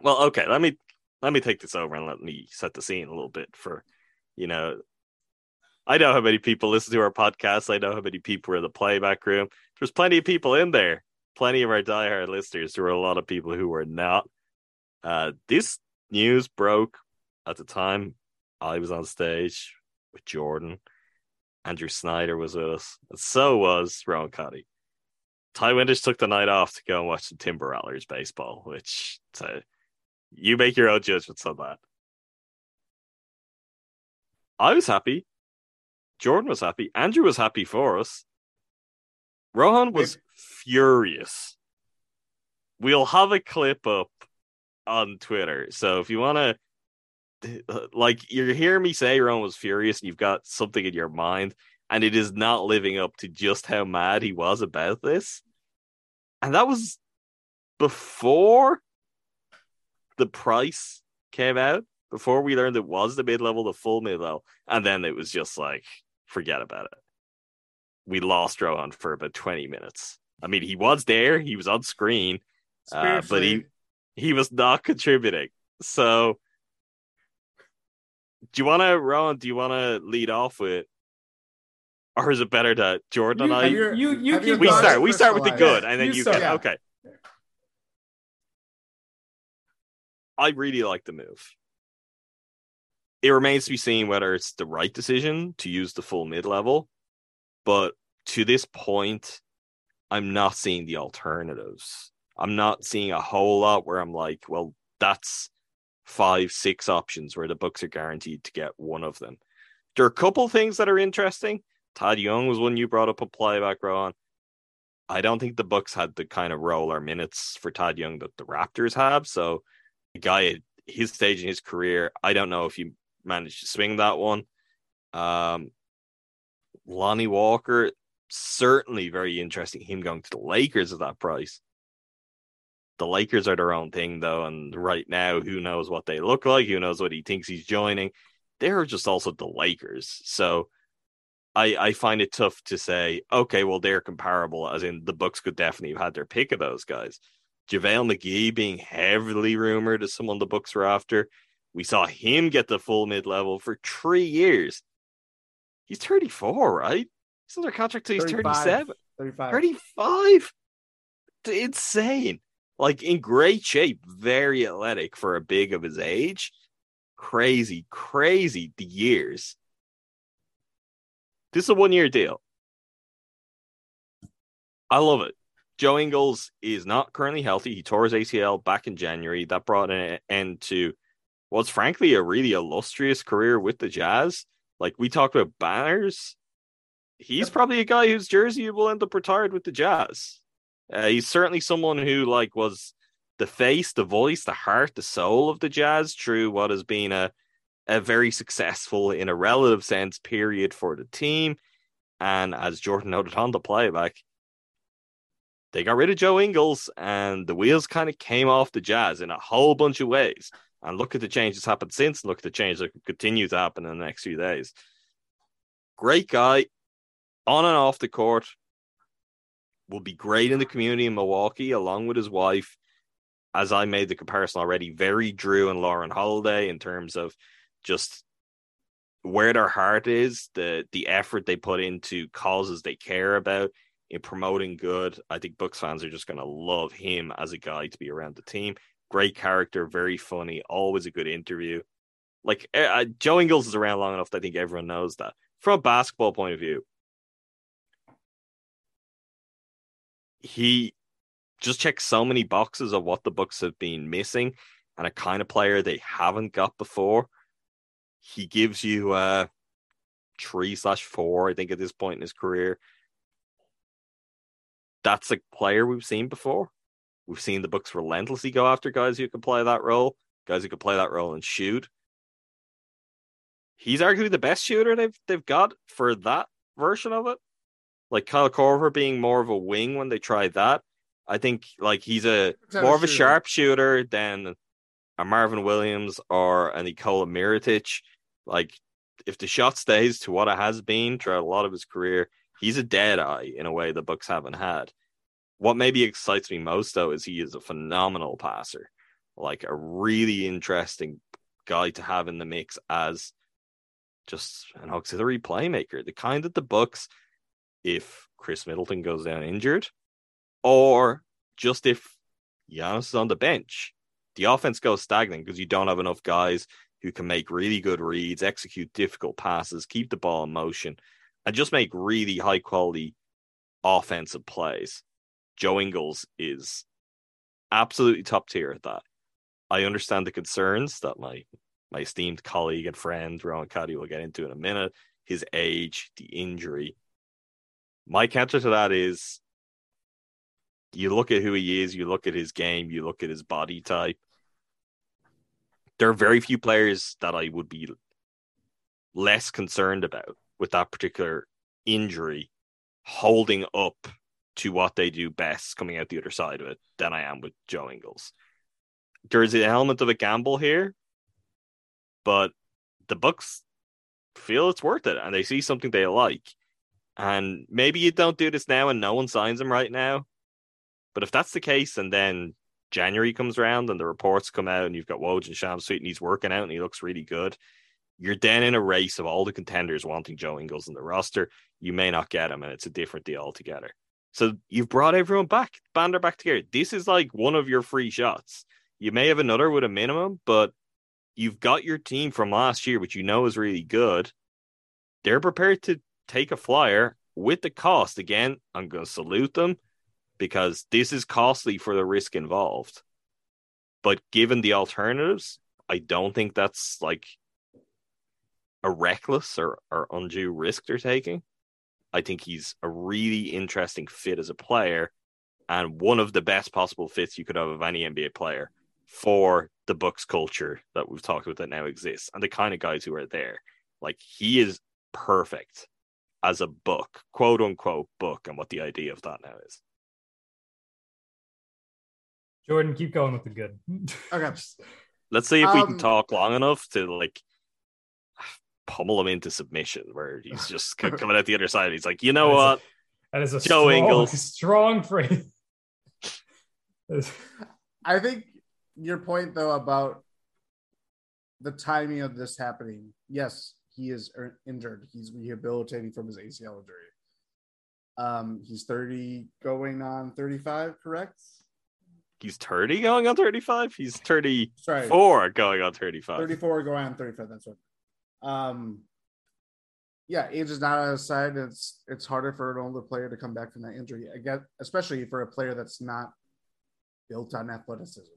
Well, okay, let me let me take this over and let me set the scene a little bit for, you know, I know how many people listen to our podcast. I know how many people are in the playback room. There's plenty of people in there. Plenty of our diehard listeners. There were a lot of people who were not. Uh, this news broke at the time I was on stage with Jordan. Andrew Snyder was with us. And so was Ron Cotty. Ty Winters took the night off to go and watch some Timber Rattlers baseball, which uh, you make your own judgments on that. I was happy. Jordan was happy. Andrew was happy for us. Rohan was furious. We'll have a clip up on Twitter. So if you want to, like, you're hearing me say Rohan was furious and you've got something in your mind, and it is not living up to just how mad he was about this. And that was before the price came out, before we learned it was the mid level, the full mid level. And then it was just like, forget about it. We lost Rohan for about 20 minutes. I mean, he was there, he was on screen, uh, but he he was not contributing. So, do you want to, Rohan? Do you want to lead off with, or is it better that Jordan You- and I? Have your- you you have your keep we start. We start with the good, and then You you, start. can. Yeah. Okay. I really like the move. It remains to be seen whether it's the right decision to use the full mid level, but to this point, I'm not seeing the alternatives. I'm not seeing a whole lot where I'm like, well, that's five, six options where the Bucks are guaranteed to get one of them. There are a couple things that are interesting. Thad Young was one you brought up a playback row on. I don't think the Bucks had the kind of role or minutes for Thad Young that the Raptors have. So, guy at his stage in his career, I don't know if he managed to swing that one. Um, Lonnie Walker, certainly very interesting. Him going to the Lakers at that price. The Lakers are their own thing, though, and right now, who knows what they look like? Who knows what he thinks he's joining? They're just also the Lakers, so I I find it tough to say. Okay, well, they're comparable, as in the Bucks could definitely have had their pick of those guys. JaVale McGee being heavily rumored as someone the Bucks were after. We saw him get the full mid level for three years. He's 34, right? He's under contract till he's 37. 35. 35 insane like in great shape very athletic for a big of his age crazy crazy the years this is a one year deal i love it joe ingles is not currently healthy. He tore his acl back in january. That brought an end to what's frankly a really illustrious career with the jazz. Like we talked about banners. He's probably a guy whose jersey will end up retired with the Jazz. Uh, he's certainly someone who like was the face, the voice, the heart, the soul of the Jazz through what has been a a very successful, in a relative sense, period for the team. And as Jordan noted on the playback, they got rid of Joe Ingles, and the wheels kind of came off the Jazz in a whole bunch of ways. And look at the change that's happened since. Look at the change that could continue to happen in the next few days. Great guy, on and off the court will be great in the community in Milwaukee, along with his wife. As I made the comparison already, very Jrue and Lauren Holiday in terms of just where their heart is, the the effort they put into causes they care about in promoting good. I think Bucks fans are just going to love him as a guy to be around the team. Great character, very funny, always a good interview. Like uh, Joe Ingles is around long enough I think everyone knows that. From a basketball point of view, he just checks so many boxes of what the Bucks have been missing and a kind of player they haven't got before. He gives you uh three slash four, I think, at this point in his career. That's a player we've seen before. We've seen the Bucks relentlessly go after guys who can play that role, guys who can play that role and shoot. He's arguably the best shooter they've they've got for that version of it. Like Kyle Korver being more of a wing when they tried that. I think like he's a more of a sharp shooter than a Marvin Williams or a Nikola Mirotic. Like if the shot stays to what it has been throughout a lot of his career, he's a dead eye in a way the Bucks haven't had. What maybe excites me most though is he is a phenomenal passer, like a really interesting guy to have in the mix as just an auxiliary playmaker, the kind that the Bucks, if Khris Middleton goes down injured, or just if Giannis is on the bench, the offense goes stagnant because you don't have enough guys who can make really good reads, execute difficult passes, keep the ball in motion, and just make really high quality offensive plays. Joe Ingles is absolutely top tier at that. I understand the concerns that my my esteemed colleague and friend Ron Cuddy will get into in a minute. His age, the injury. My counter to that is you look at who he is, you look at his game, you look at his body type. There are very few players that I would be less concerned about with that particular injury holding up to what they do best coming out the other side of it than I am with Joe Ingles. There's an element of a gamble here, but the Bucks feel it's worth it and they see something they like. And maybe you don't do this now and no one signs him right now. But if that's the case, and then January comes around and the reports come out and you've got Woj and Shams Sweet and he's working out and he looks really good, you're then in a race of all the contenders wanting Joe Ingles in the roster. You may not get him, and it's a different deal altogether. So you've brought everyone back, bander back together. This is like one of your free shots. You may have another with a minimum, but you've got your team from last year, which you know is really good. They're prepared to take a flyer with the cost. Again, I'm going to salute them because this is costly for the risk involved. But given the alternatives, I don't think that's like a reckless or, or undue risk they're taking. I think he's a really interesting fit as a player and one of the best possible fits you could have of any NBA player for the Bucks culture that we've talked about that now exists and the kind of guys who are there. Like he is perfect as a Buck, quote unquote Buck, and what the idea of that now is. Jordan, keep going with the good. Okay. Let's see if we Um, can talk long enough to like pummel him into submission where he's just coming out the other side. He's like, you know what? That is a Joe strong, Ingles. strong phrase. I think your point though about the timing of this happening. Yes, he is er- injured. He's rehabilitating from his ACL injury. Um, he's 30 going on 35, correct? He's 30 going on 35? He's 34 Sorry. going on 35. 34 going on 35, that's right. Um yeah, age is not on his side. It's it's harder for an older player to come back from that injury. I get especially for a player that's not built on athleticism.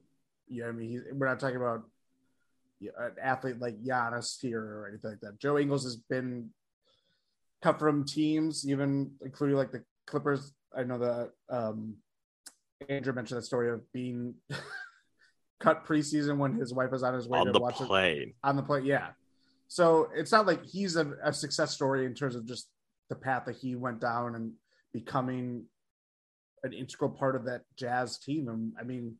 You know what I mean? He, we're not talking about an athlete like Giannis here or anything like that. Joe Ingles has been cut from teams, even including like the Clippers. I know that um, Andrew mentioned the story of being cut preseason when his wife was on his way on to the watch it plane. on the plane. Yeah. So it's not like he's a, a success story in terms of just the path that he went down and becoming an integral part of that Jazz team. And I mean,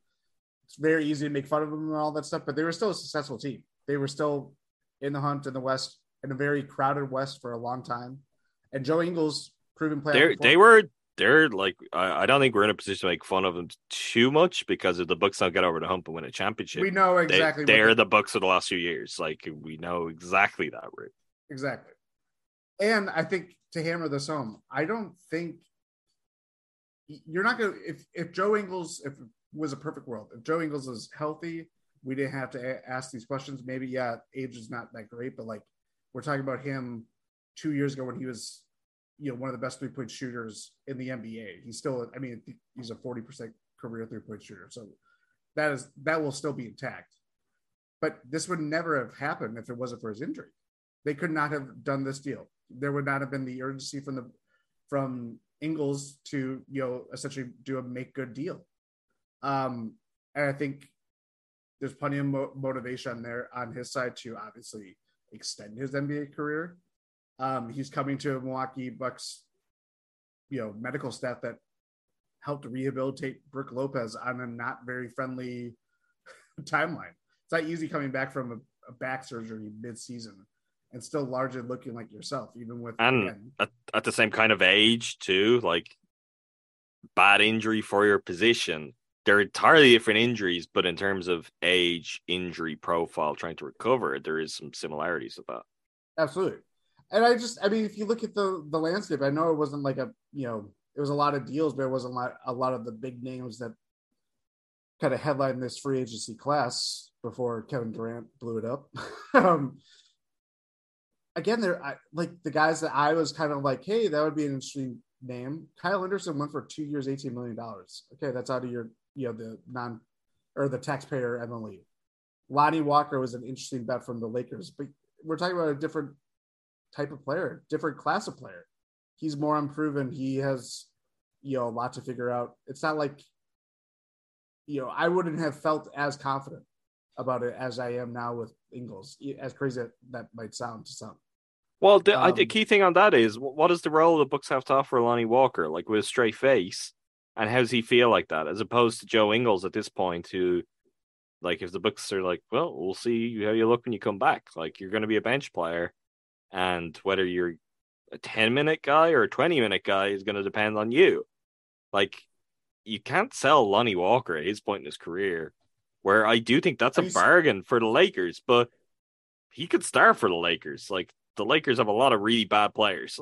it's very easy to make fun of them and all that stuff, but they were still a successful team. They were still in the hunt in the West, in a very crowded West for a long time. And Joe Ingles, proven player. They were they're like I, I don't think we're in a position to make fun of them too much because if the Bucks don't get over the hump and win a championship, We know exactly. they- the Bucks of the last few years. Like we know exactly that route. Exactly. And I think to hammer this home, I don't think you're not going to, if, if Joe Ingles, if was a perfect world, if Joe Ingles is healthy, we didn't have to a- ask these questions. Maybe, yeah, age is not that great, but like we're talking about him two years ago when he was, you know, one of the best three point shooters in the NBA. He's still, I mean, he's a 40% career three point shooter. So that is, that will still be intact. But this would never have happened if it wasn't for his injury. They could not have done this deal. there would not have been the urgency from the from Ingles to you know essentially do a make good deal. Um, and I think there's plenty of mo- motivation there on his side to obviously extend his NBA career. Um, he's coming to Milwaukee Bucks, you know, medical staff that helped rehabilitate Brook Lopez on a not very friendly timeline. It's not easy coming back from a, a back surgery mid-season and still largely looking like yourself, even with and at, at the same kind of age too, like bad injury for your position. They're entirely different injuries, but in terms of age, injury profile, trying to recover, there is some similarities that. Absolutely. And I just, I mean, if you look at the the landscape, I know it wasn't like a, you know, it was a lot of deals, but it wasn't like a lot of the big names that kind of headlined this free agency class before Kevin Durant blew it up. um, again, there, I, like the guys that I was kind of like, hey, that would be an interesting name. Kyle Anderson went for two years, eighteen million dollars. Okay, that's out of your, you know, the non or the taxpayer MLE. Lonnie Walker was an interesting bet from the Lakers, but we're talking about a different type of player, different class of player. He's more unproven. He has, you know, a lot to figure out. It's not like, you know, I wouldn't have felt as confident about it as I am now with Ingles, as crazy as that might sound to some. Well, the, I, the Um, key thing on that is what is the role the Bucks have to offer Lonnie Walker, like with a straight face, and how does he feel like that, as opposed to Joe Ingles at this point, who, like, if the Bucks are like, well, we'll see how you look when you come back, like you're going to be a bench player, and whether you're a ten minute guy or a twenty minute guy is going to depend on you. Like, you can't sell Lonnie Walker at his point in his career, where I do think that's a you bargain for the Lakers, but he could start for the Lakers. Like the Lakers have a lot of really bad players.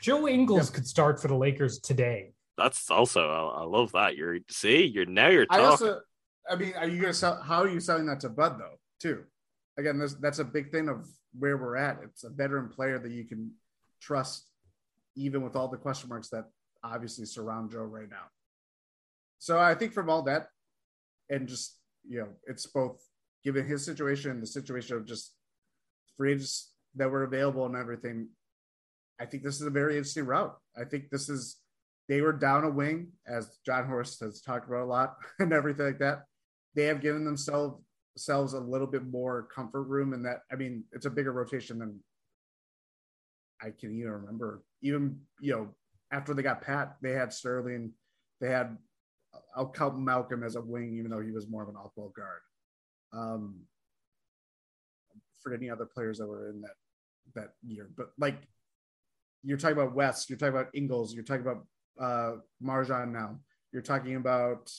Joe Ingles could start for the Lakers today. That's also I, I love that. You're see, you're now you're I also, I mean, are you going to sell? How are you selling that to Bud though? Too. Again, this, that's a big thing of where we're at. It's a veteran player that you can trust, even with all the question marks that obviously surround Joe right now. So I think from all that, and just you know, it's both given his situation and the situation of just free agents that were available and everything. I think this is a very interesting route. I think this is they were down a wing, as Jon Horst has talked about a lot, and everything like that. They have given themselves themselves a little bit more comfort room, and that I mean, it's a bigger rotation than I can even remember. Even you know, after they got Pat, they had Sterling, they had I'll count Malcolm as a wing, even though he was more of an off-ball guard. Um, for any other players that were in that that year, but like you're talking about Wes, you're talking about Ingles, you're talking about uh, MarJon now, you're talking about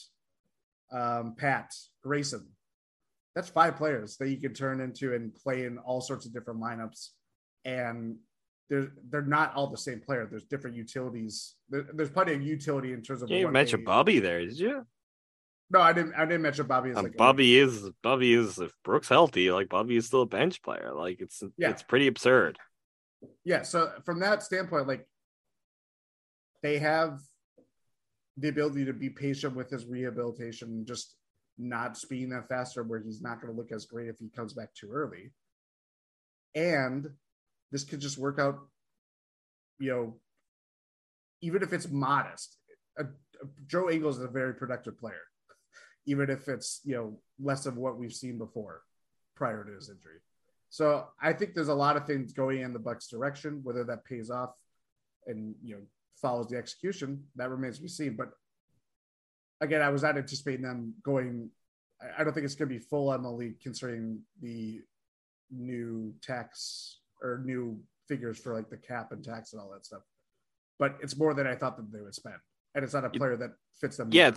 um, Pat Grayson. That's five players that you can turn into and play in all sorts of different lineups, and they're they're not all the same player. There's different utilities. There, there's plenty of utility in terms of. you didn't what mention they- Bobby there, did you? No, I didn't. I didn't mention Bobby as And like a- Bobby is Bobby is if Brooks healthy, like Bobby is still a bench player. Like it's Yeah. it's pretty absurd. yeah so from that standpoint like they have the ability to be patient with his rehabilitation and just not speeding that faster where he's not going to look as great if he comes back too early and this could just work out you know even if it's modest a- joe ingles is a very productive player even if it's you know less of what we've seen before prior to his injury so I think there's a lot of things going in the Bucks direction. Whether that pays off and you know follows the execution, that remains to be seen. But again, I was not anticipating them going. I- don't think it's going to be full MLE considering the new tax or new figures for like the cap and tax and all that stuff. But it's more than I thought that they would spend, and it's not a player that fits them. Yeah,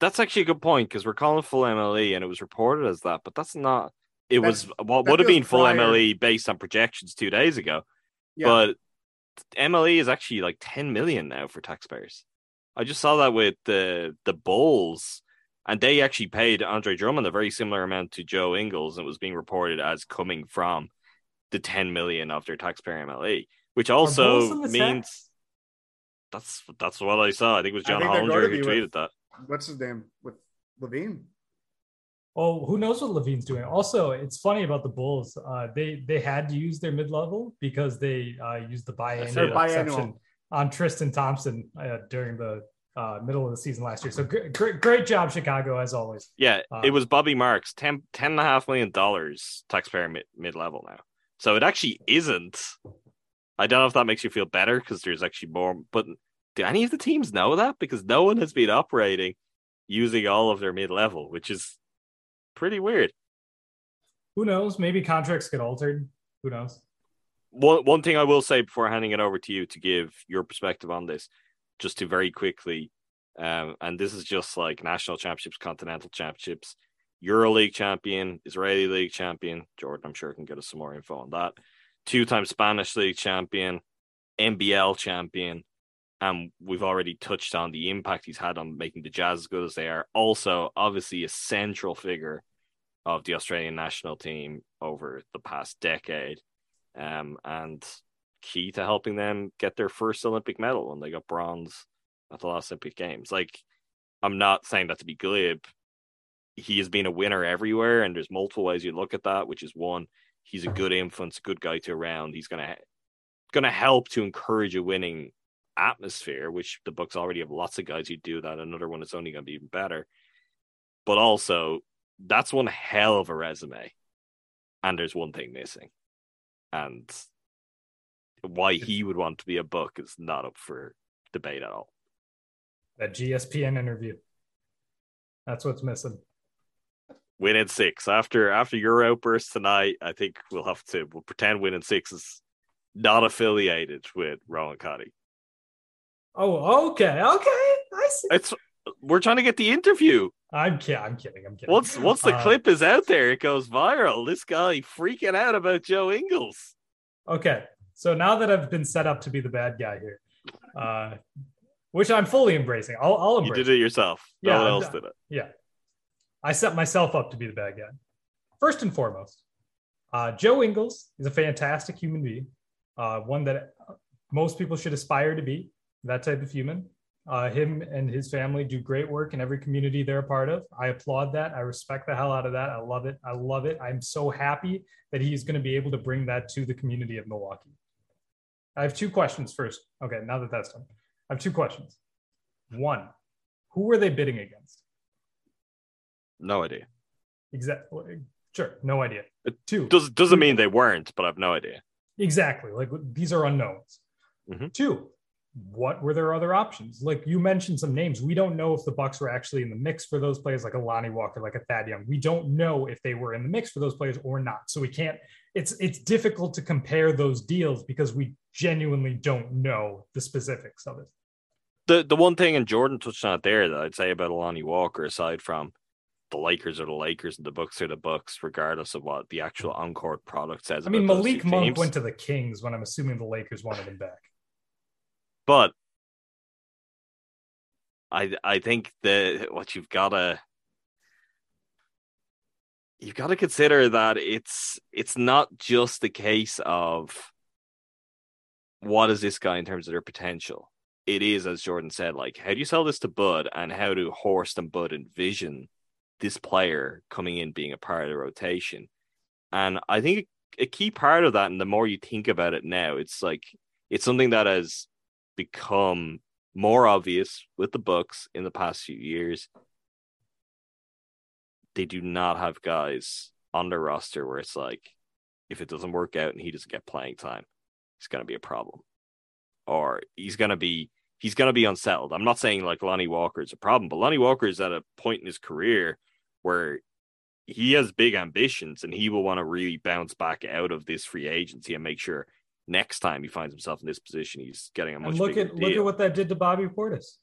that's actually a good point because we're calling full MLE and it was reported as that, but that's not. It That's- was what would have been full prior- MLE based on projections two days ago. yeah. But MLE is actually like 10 million now for taxpayers. I just saw that with the the Bulls, and they actually paid Andre Drummond a very similar amount to Joe Ingles, and it was being reported as coming from the 10 million of their taxpayer MLE, which also means sacks? that's that's what I saw. I think it was John Hollinger who tweeted with- that. what's his name with LaVine? Oh, who knows what LaVine's doing? Also, it's funny about the Bulls. Uh, they they had to use their mid level because they uh, used the biannual, Their biannual. exception on Tristan Thompson uh, during the uh, middle of the season last year. So great, great, great job, Chicago, as always. Yeah, Uh, it was Bobby Marks, 10, 10 and a half million dollars taxpayer mid, mid-level now. So it actually isn't. I don't know if that makes you feel better because there's actually more, but do any of the teams know that? Because no one has been operating using all of their mid-level, which is pretty weird. Who knows? Maybe contracts get altered. Who knows? One one thing I will say before handing it over to you to give your perspective on this, just to very quickly, um, and this is just like national championships, continental championships, EuroLeague champion, Israeli League champion. Jordan, I'm sure can get us some more info on that. Two-time Spanish League champion, NBL champion, and we've already touched on the impact he's had on making the Jazz as good as they are. Also, obviously, a central figure of the Australian national team over the past decade um, and key to helping them get their first Olympic medal when they got bronze at the last Olympic Games. Like, I'm not saying that to be glib. He has been a winner everywhere, and there's multiple ways you look at that. Which is one, he's a good influence, a good guy to around. He's gonna gonna help to encourage a winning atmosphere, which the Bucks already have lots of guys who do that. Another one is only gonna be even better. But also, that's one hell of a resume, and there's one thing missing and why he would want to be a Buck is not up for debate at all. That GSPN interview. That's what's missing. Win in six after after your outburst tonight. I think we'll have to we'll pretend win in six is not affiliated with Rowan Cotty. Oh, okay, okay. I see. It's we're trying to get the interview. I'm kidding. I'm kidding. I'm kidding. Once once the Uh, clip is out there, it goes viral. This guy freaking out about Joe Ingles. Okay, so now that I've been set up to be the bad guy here, uh, which I'm fully embracing, I'll, I'll You did it yourself. No Yeah, one else did it. Yeah, I set myself up to be the bad guy. First and foremost, uh, Joe Ingles is a fantastic human being, uh, one that most people should aspire to be. That type of human. Uh, him and his family do great work in every community they're a part of. I applaud that. I respect the hell out of that. I love it. I love it. I'm so happy that he's going to be able to bring that to the community of Milwaukee. I have two questions first. Okay, now that that's done, I have two questions. One, who were they bidding against? No idea. Exactly. Sure, no idea. It Two, Does doesn't mean they weren't, but I've no idea. exactly. Like these are unknowns. Mhm. Two, what were their other options? Like you mentioned some names. We don't know if the Bucks were actually in the mix for those players, like a Lonnie Walker, like a Thad Young. We don't know if they were in the mix for those players or not. So we can't. It's it's difficult to compare those deals because we genuinely don't know the specifics of it. the the one thing, and Jordan touched on it there, that I'd say about a Lonnie Walker, aside from the Lakers are the Lakers and the Bucks are the Bucks, regardless of what the actual on-court product says. I mean, Malik Monk teams. went to the Kings when I'm assuming the Lakers wanted him back. But I I think that what you've gotta you've got to consider that it's it's not just the case of what is this guy in terms of their potential. It is, as Jordan said, like how do you sell this to Bud, and how do Horst and Bud envision this player coming in being a part of the rotation? And I think a key part of that, and the more you think about it now, it's like it's something that has become more obvious with the Bucks in the past few years. They do not have guys on their roster where it's like, if it doesn't work out and he doesn't get playing time, it's going to be a problem, or he's going to be he's going to be unsettled. I'm not saying like Lonnie Walker is a problem, but Lonnie Walker is at a point in his career where he has big ambitions and he will want to really bounce back out of this free agency and make sure next time he finds himself in this position, he's getting a much And look at look at what that did to Bobby Portis.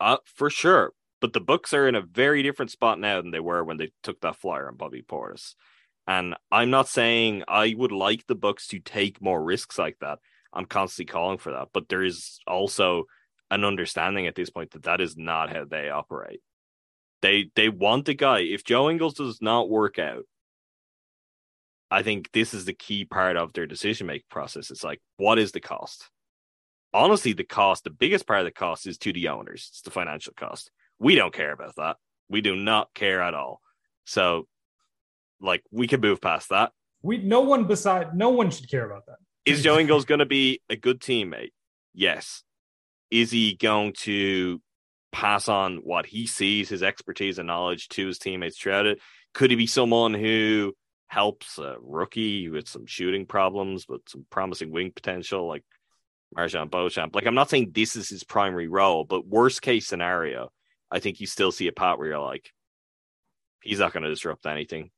Uh, for sure. But the Bucks are in a very different spot now than they were when they took that flyer on Bobby Portis. And I'm not saying I would like the Bucks to take more risks like that. I'm constantly calling for that, but there is also an understanding at this point that that is not how they operate. They they want a guy. If Joe Ingles does not work out, I think this is the key part of their decision making process. It's like, what is the cost? Honestly, the cost, the biggest part of the cost is to the owners. It's the financial cost. We don't care about that. We do not care at all. So, like, we can move past that. We no one beside no one should care about that. Is Joe Ingles going to be a good teammate? Yes. Is he going to pass on what he sees, his expertise and knowledge to his teammates throughout it? Could he be someone who helps a rookie with some shooting problems, but some promising wing potential, like MarJon Beauchamp? Like, I'm not saying this is his primary role, but worst case scenario, I think you still see a part where you're like, he's not going to disrupt anything.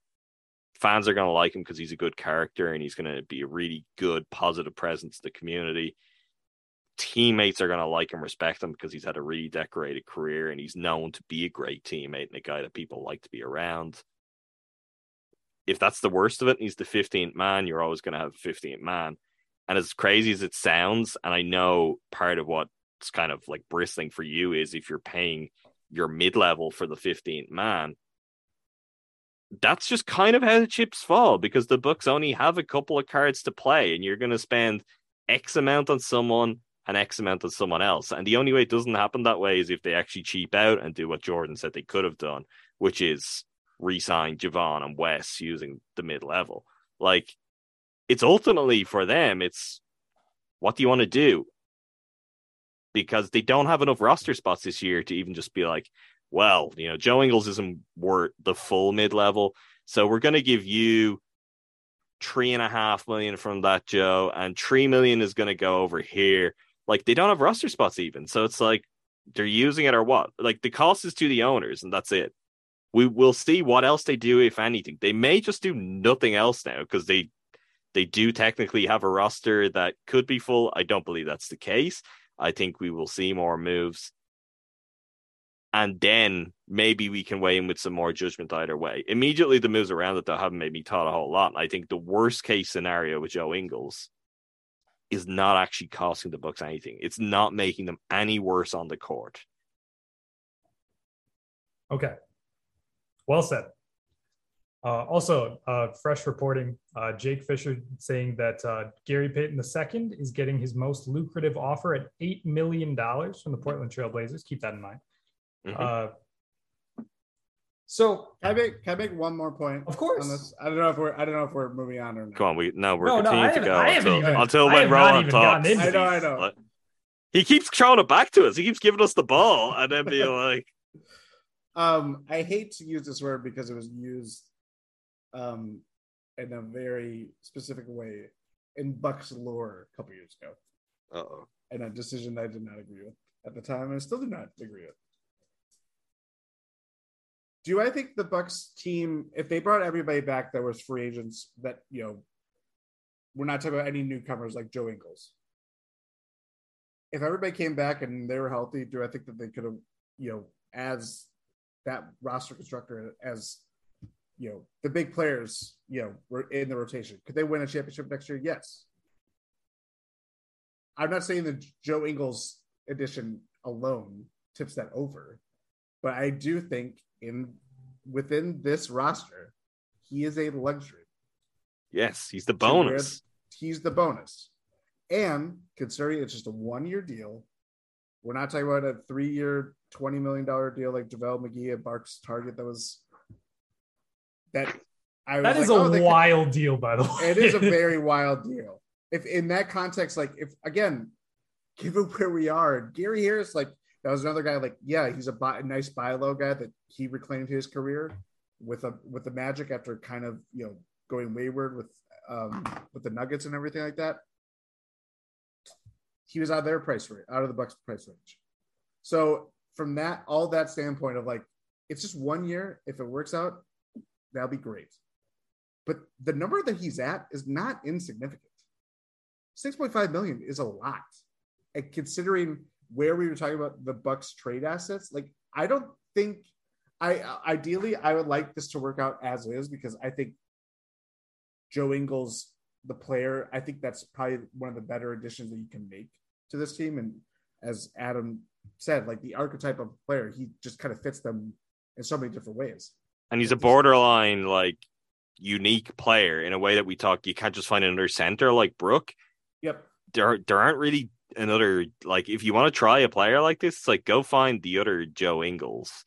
Fans are going to like him because he's a good character and he's going to be a really good, positive presence to the community teammates are going to like and respect him because he's had a really decorated career and he's known to be a great teammate and a guy that people like to be around. If that's the worst of it, he's the 15th man, you're always going to have a 15th man. And as crazy as it sounds, and I know part of what's kind of like bristling for you is if you're paying your mid level for the 15th man, that's just kind of how the chips fall because the Bucks only have a couple of cards to play, and you're going to spend X amount on someone and X amount on someone else. And the only way it doesn't happen that way is if they actually cheap out and do what Jordan said they could have done, which is re-sign Jevon and Wes using the mid level. Like it's ultimately for them, it's what do you want to do? Because they don't have enough roster spots this year to even just be like, well, you know, Joe Ingles isn't worth the full mid level. So we're going to give you three and a half million from that, Joe, and three million is going to go over here. Like they don't have roster spots even. So it's like they're using it or what? Like the cost is to the owners and that's it. We will see what else they do if anything. They may just do nothing else now because they they do technically have a roster that could be full. I don't believe that's the case. I think we will see more moves. And then maybe we can weigh in with some more judgment either way. Immediately, the moves around it though haven't made me thought a whole lot. I think the worst case scenario with Joe Ingles is not actually costing the Bucks anything. It's not making them any worse on the court. Okay. Well said. Uh, also, uh, fresh reporting uh, Jake Fisher saying that uh, Gary Payton II is getting his most lucrative offer at $8 million from the Portland Trailblazers. Keep that in mind. Mm-hmm. Uh, so can I make can I make one more point? Of course. On this? I don't know if we're I don't know if we're moving on or not. Come on, we no we're no, continuing no, to go until, even, until when Rowan talks. I know, I know. He keeps throwing it back to us. He keeps giving us the ball and then being like, um, I hate to use this word because it was used, um, in a very specific way in Bucks lore a couple years ago. oh. And a decision I did not agree with at the time, and I still do not agree with do I think the Bucks team, if they brought everybody back that was free agents, that you know, we're not talking about any newcomers like Joe Ingles. If everybody came back and they were healthy, do I think that they could have, you know, as that roster constructor, as you know, the big players, you know, were in the rotation. Could they win a championship next year? Yes. I'm not saying the Joe Ingles addition alone tips that over, but I do think in within this roster, he is a luxury. Yes, he's the bonus. He's the bonus. And considering it's just a one year deal, we're not talking about a three year, $20 million deal like JaVale McGee at Barks Target that was that I That is like, a oh, wild deal, by the way. It is a very wild deal. If in that context, like if again, given where we are, Gary Harris, like that was another guy like yeah he's a, buy, a nice buy low guy that he reclaimed his career with a with the magic after kind of you know going wayward with um with the nuggets and everything like that he was out of their price range out of the bucks price range so from that all that standpoint of like it's just one year. If it works out that'll be great. But the number that he's at is not insignificant. 6.5 million is a lot. And considering where we were talking about the Bucks trade assets, like I don't think I ideally I would like this to work out as is because I think Joe Ingles, the player, I think that's probably one of the better additions that you can make to this team. And as Adam said, like the archetype of player, he just kind of fits them in so many different ways. And he's a borderline like unique player in a way that we talk. You can't just find another center like Brook. Yep. There, there aren't really another like if you want to try a player like this, it's like go find the other Joe Ingles.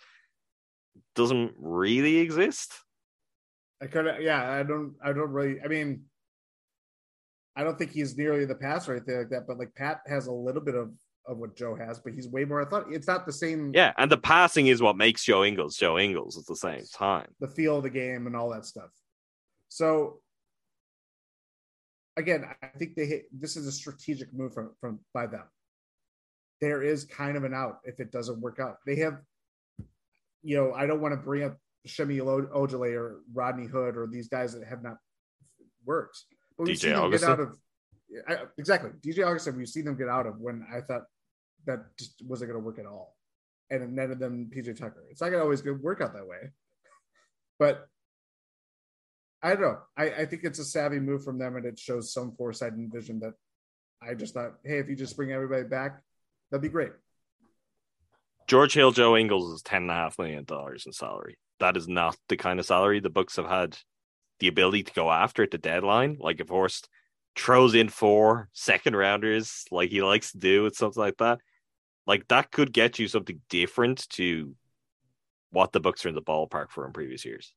Doesn't really exist. I could yeah, I don't I don't really I mean I don't think he's nearly the passer or anything like that, but like Pat has a little bit of of what Joe has, but he's way more athletic. It's not the same Yeah, and the passing is what makes Joe Ingles Joe Ingles at the same time. the feel of the game and all that stuff. So again, I think they hit, this is a strategic move from, from by them. There is kind of an out if it doesn't work out. They have, you know, I don't want to bring up Semi Ojeleye or Rodney Hood or these guys that have not worked, but we've DJ seen them Augustin? get out of I, exactly DJ Augustin. We've seen them get out of when I thought that just wasn't going to work at all, and none of them PJ Tucker. It's not going to always work out that way, but I don't know. I, I think it's a savvy move from them, and it shows some foresight and vision that I just thought, hey, if you just bring everybody back, that'd be great. George Hill, Joe Ingles is ten and a half million dollars in salary. That is not the kind of salary the Bucks have had the ability to go after at the deadline. Like if Horst throws in four second rounders, like he likes to do, with something like that, like that could get you something different to what the Bucks are in the ballpark for in previous years.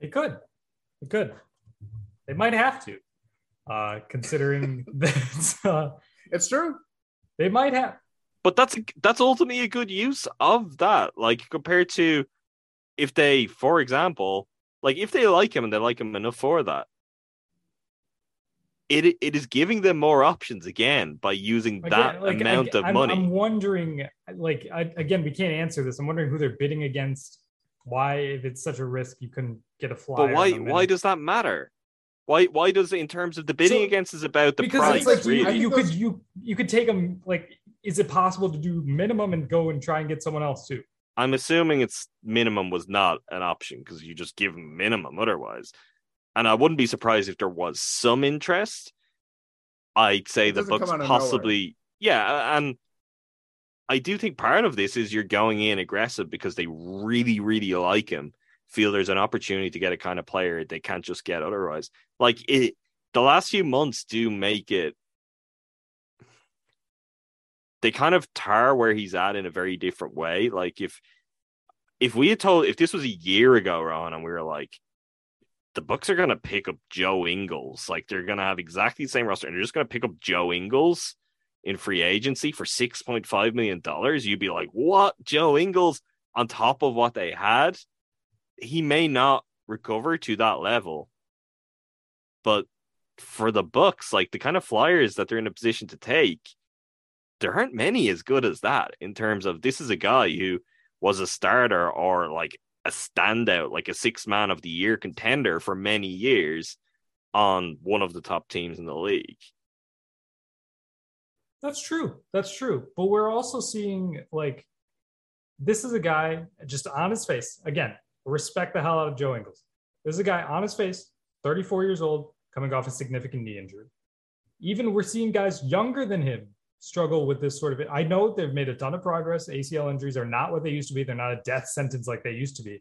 It could. It could. They might have to, uh, considering that uh, It's true. they might have. But that's that's ultimately a good use of that. Like compared to if they, for example, like if they like him and they like him enough for that, it it is giving them more options again by using that like, amount I, of I'm, money. I'm wondering, like, I, again, we can't answer this. I'm wondering who they're bidding against. Why, if it's such a risk, you couldn't get a fly. but why why does that matter? Why why does in terms of the bidding So- against is about the because price? it's like you, really? you think could you you could take them like is it possible to do minimum and go and try and get someone else too I'm assuming it's minimum was not an option because you just give them minimum otherwise. And I wouldn't be surprised if there was some interest. I'd say It the doesn't come Bucks out of nowhere. possibly, yeah, and I do think part of this is you're going in aggressive because they really, really like him. Feel there's an opportunity to get a kind of player they can't just get otherwise. Like it, the last few months do make it. They kind of tar where he's at in a very different way. Like if if we had told if this was a year ago, Ron, and we were like, the Bucks are gonna pick up Joe Ingles, like they're gonna have exactly the same roster, and they're just gonna pick up Joe Ingles in free agency for six point five million dollars, you'd be like, what? Joe Ingles on top of what they had, he may not recover to that level, but for the Bucks, like the kind of flyers that they're in a position to take, there aren't many as good as that in terms of this is a guy who was a starter or like a standout, like a six man of the year contender for many years on one of the top teams in the league. that's true. That's true. But we're also seeing like this is a guy just on his face again respect the hell out of joe ingles. This is a guy on his face 34 years old coming off a significant knee injury. Even we're seeing guys younger than him struggle with this sort of i know they've made a ton of progress acl injuries are not what they used to be they're not a death sentence like they used to be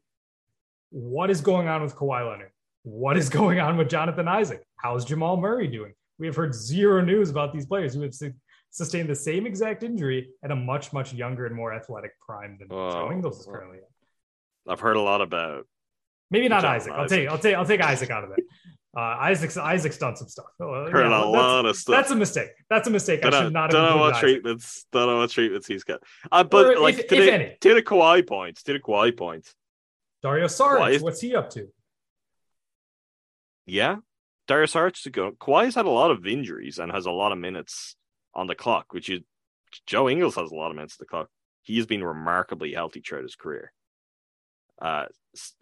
what is going on with Kawhi Leonard? What is going on with Jonathan Isaac? How's Jamal Murray doing? We have heard zero news about these players who have su- sustained the same exact injury at a much, much younger and more athletic prime than Joe Ingles is currently at. I've heard a lot about Maybe not Jonathan Isaac. I'll take I'll take I'll take Isaac out of it. Uh, Isaac's Isaac's done some stuff. Uh, heard yeah, a that's- lot of stuff. That's a mistake. That's a mistake. I don't should know, not don't have know what Isaac. treatments. Don't know what treatments he's got. Uh, but Or like if- to, if the, any. to the Kawhi point, to the Kawhi point, Dario Saric, what's he up to? yeah, Darius Arch to go. Kawhi's had a lot of injuries and has a lot of minutes on the clock, which is Joe Ingles has a lot of minutes on the clock. He has been remarkably healthy throughout his career. Uh,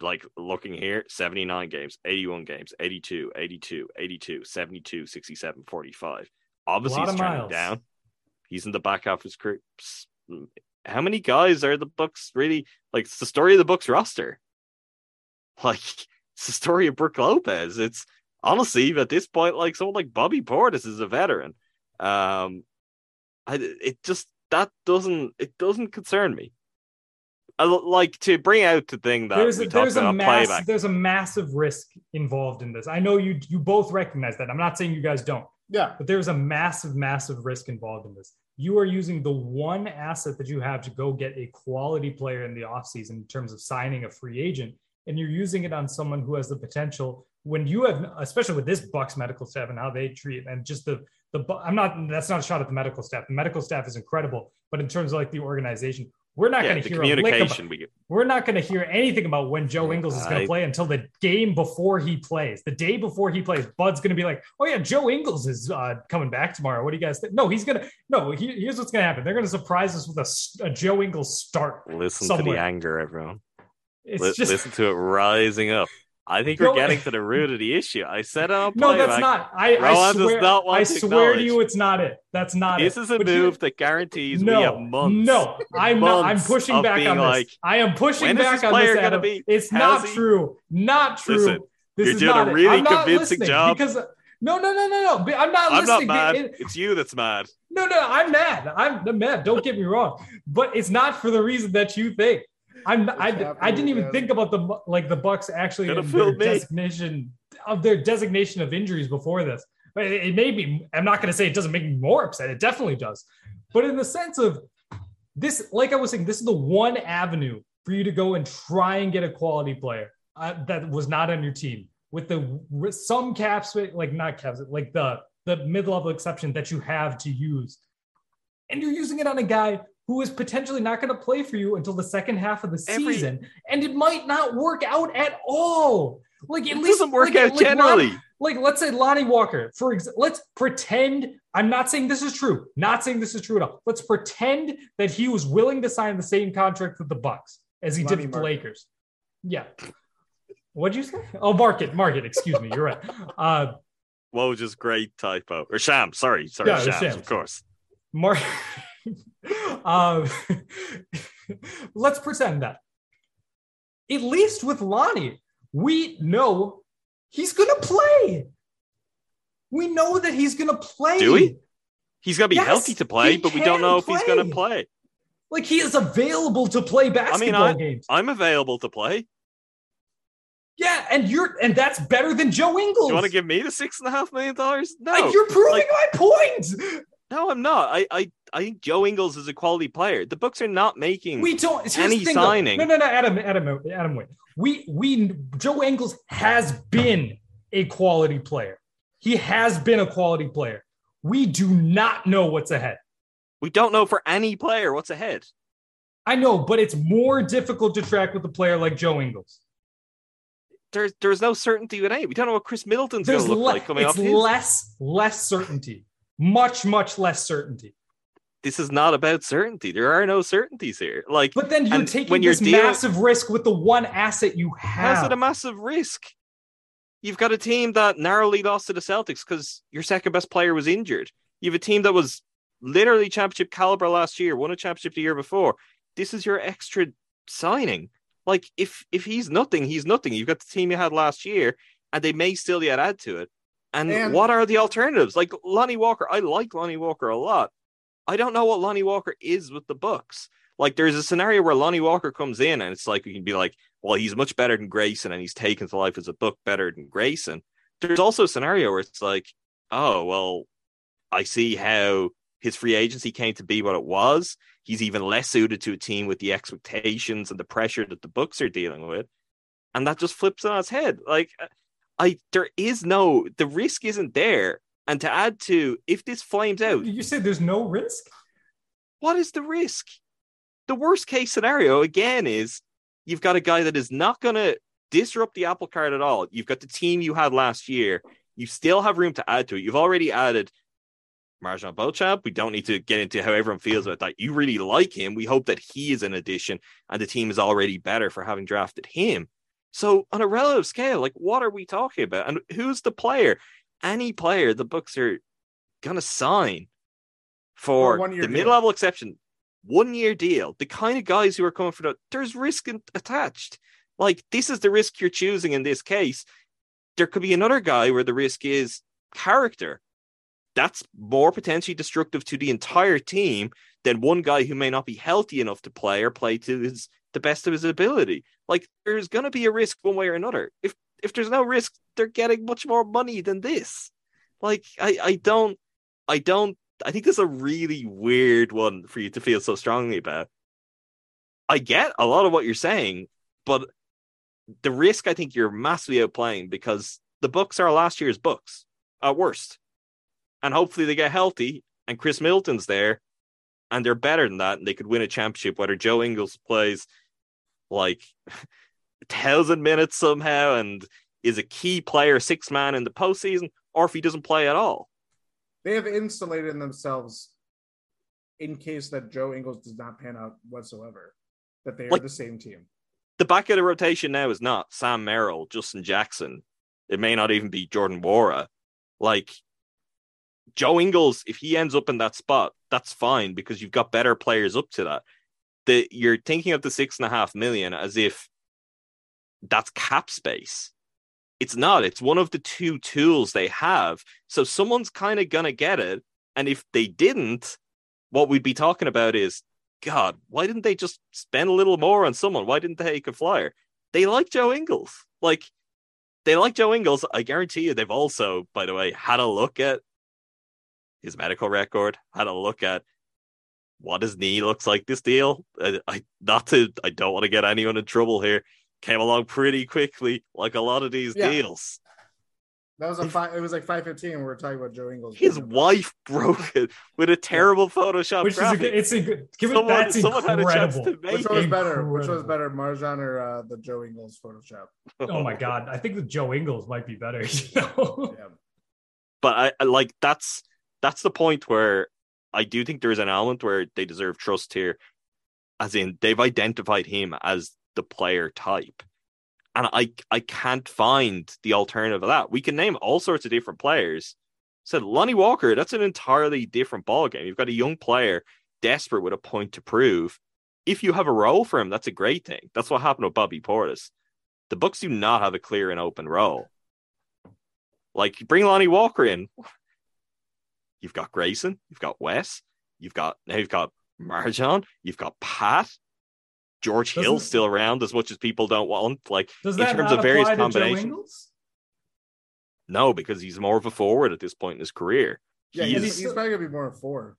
like looking here, 79 games, 81 games, 82, 82, 82, 72, 67, 45. Obviously, he's trending miles. down. He's in the back half of his career. How many guys are the Bucks really like? It's the story of the Bucks roster. Like it's the story of Brook Lopez. It's honestly at this point like someone like Bobby Portis is a veteran. Um, I it just that doesn't it doesn't concern me. I, like to bring out the thing that there's a, talked there's a about mass, playback. there's a massive risk involved in this. I know you you both recognize that. I'm not saying you guys don't, Yeah. but there's a massive, massive risk involved in this. You are using the one asset that you have to go get a quality player in the offseason in terms of signing a free agent and you're using it on someone who has the potential when you have especially with this bucks medical staff and how they treat and just the the i'm not that's not a shot at the medical staff the medical staff is incredible but in terms of like the organization we're not Yeah, going to hear a lick about, communication we get. we're not going to hear anything about when Joe Ingles is going to play until the game before he plays. The day before he plays, Bud's going to be like, "Oh yeah, Joe Ingles is uh, coming back tomorrow. What do you guys think?" No, he's going to. No, he, here's what's going to happen. They're going to surprise us with a Joe Ingles start. Listen to the anger, everyone. It's Li- just Listen to it rising up. I think we're getting to the root of the issue. I said it on no, that's not. I, I swear. not I to swear to you, it's not it. That's not This is a But move that guarantees no, we have months. No, I'm not. I'm pushing back on this. like, I am pushing back this on this. Adam. be It's not healthy? true. Not true. Listen, this you're is doing a not it. really convincing job. because no, no, no, no, no. I'm not I'm not listening. mad. It- it's you that's mad. no, no, I'm mad. I'm I'm mad. Don't get me wrong, but it's not for the reason that you think. I'm. I, I didn't even again? think about the like the Bucks actually their designation of their designation of injuries before this. But it, it made me. I'm not going to say it doesn't make me more upset. It definitely does. But in the sense of this, like I was saying, this is the one avenue for you to go and try and get a quality player uh, that was not on your team with the with some caps, like not caps, like the the mid level exception that you have to use, and you're using it on a guy who is potentially not going to play for you until the second half of the Every- season, and it might not work out at all. Like at It least doesn't work like, out like generally. Lon- like let's say Lonnie Walker, for example, let's pretend. I'm not saying this is true. Not saying this is true at all. Let's pretend that he was willing to sign the same contract with the Bucks as he Lonnie did with the Lakers. Yeah. What'd you say? Oh, market, market. Excuse me. You're right. Uh, Whoa, just great typo. Or Sham, sorry, sorry, Yeah, it Shams, Shams. of course. Mark. um, let's pretend that. At least with Lonnie, we know he's gonna play. We know that he's gonna play. Do we? He's gonna be Yes, healthy to play, he but we don't know if he's gonna play. play. Like he is available to play basketball I- games. I'm available to play. Yeah, and you're and that's better than Joe Ingles. You want to give me the six and a half million dollars? No, Like, you're proving like- my point. no, I'm not. I, I, I think Joe Ingles is a quality player. The Bucks are not making. We don't. Any the thing, though. signing. No, no, no, Adam, Adam, Adam. Wait. We, we, Joe Ingles has been a quality player. He has been a quality player. We do not know what's ahead. we don't know for any player what's ahead. I know, but it's more difficult to track with a player like Joe Ingles. There's there's no certainty with any. We don't know what Khris Middleton's going to look le- like coming it's off his. less, less certainty. Much, much less certainty. This is not about certainty. There are no certainties here. Like, But then you're taking when you're this dealing- massive risk with the one asset you have. how's it a massive risk? You've got a team that narrowly lost to the Celtics because your second best player was injured. You have a team that was literally championship caliber last year, won a championship the year before. This is your extra signing. Like if if he's nothing, he's nothing. You've got the team you had last year, and they may still yet add to it. And, And- what are the alternatives? Like Lonnie Walker, I like Lonnie Walker a lot. I don't know what Lonnie Walker is with the Bucks. Like there's a scenario where Lonnie Walker comes in, and it's like we can be like, well, he's much better than Grayson, and he's taken to life as a Buck better than Grayson. There's also a scenario where it's like, oh well, I see how his free agency came to be what it was. He's even less suited to a team with the expectations and the pressure that the Bucks are dealing with, and that just flips on its head. Like, I there is no the risk isn't there. And to add to, if this flames out, You said there's no risk? what is the risk? The worst case scenario again is you've got a guy that is not going to disrupt the apple cart at all. You've got the team you had last year. You still have room to add to it. You've already added MarJon Beauchamp. We don't need to get into how everyone feels about that. You really like him. We hope that he is an addition and the team is already better for having drafted him. So on a relative scale, like what are we talking about? And who's the player? Any player the Bucks are gonna sign For one-year the deal. mid-level exception, one year deal. The kind of guys who are coming for that, there's risk in- attached. Like this is the risk you're choosing in this case. There could be another guy where the risk is character. That's more potentially destructive to the entire team than one guy who may not be healthy enough to play or play to his the best of his ability. Like there's going to be a risk one way or another. If if there's no risk, they're getting much more money than this. Like I I don't I don't I think this is a really weird one for you to feel so strongly about. I get a lot of what you're saying, but the risk I think you're massively outplaying because the Bucks are last year's Bucks at worst, and hopefully they get healthy and Khris Middleton's there, and they're better than that, and they could win a championship. Whether Joe Ingles plays like thousand minutes somehow and is a key player, six man in the postseason, or if he doesn't play at all. They have insulated themselves in case that Joe Ingles does not pan out whatsoever. That they are Like- the same team. The back of the rotation now is not Sam Merrill, Justin Jackson. It may not even be Jordan Nwora. Like Joe Ingles, if he ends up in that spot, that's fine because you've got better players up to that. The you're thinking of the six and a half million as if that's cap space. It's not. It's one of the two tools they have. So someone's kind of gonna get it. And if they didn't, what we'd be talking about is, God, why didn't they just spend a little more on someone? Why didn't they take a flyer? They like Joe Ingles. Like they like Joe Ingles. I guarantee you they've also, by the way, had a look at his medical record, had a look at what his knee looks like this deal. I, I not to I don't want to get anyone in trouble here. Came along pretty quickly, like a lot of these Yeah. deals. That was a five. It was like five fifteen. We were talking about Joe Ingles. His wife broke it with a terrible Photoshop Which is a good, it's a good. Give it, Someone- that's someone had a chance to make Which one was better? Which one was better, MarJon or uh, the Joe Ingles Photoshop? Oh my god, I think the Joe Ingles might be better. You know? Yeah. but I, I like that's that's the point where I do think there's an element where they deserve trust here, as in they've identified him as the player type, and I I can't find the alternative of that. We can name all sorts of different players. Said Lonnie Walker, that's an entirely different ballgame. You've got a young player desperate with a point to prove. If you have a role for him, that's a great thing. That's what happened with Bobby Portis. The Bucks do not have a clear and open role. Like bring Lonnie Walker in. You've got Grayson, you've got Wes, you've got now you've got MarJon, you've got Pat, George Hill's Doesn't- still around as much as people don't want. Like Does in that terms not of various apply to Joe combinations, no, because he's more of a forward at this point in his career. Yeah, He's- he's, he's probably gonna be more of four.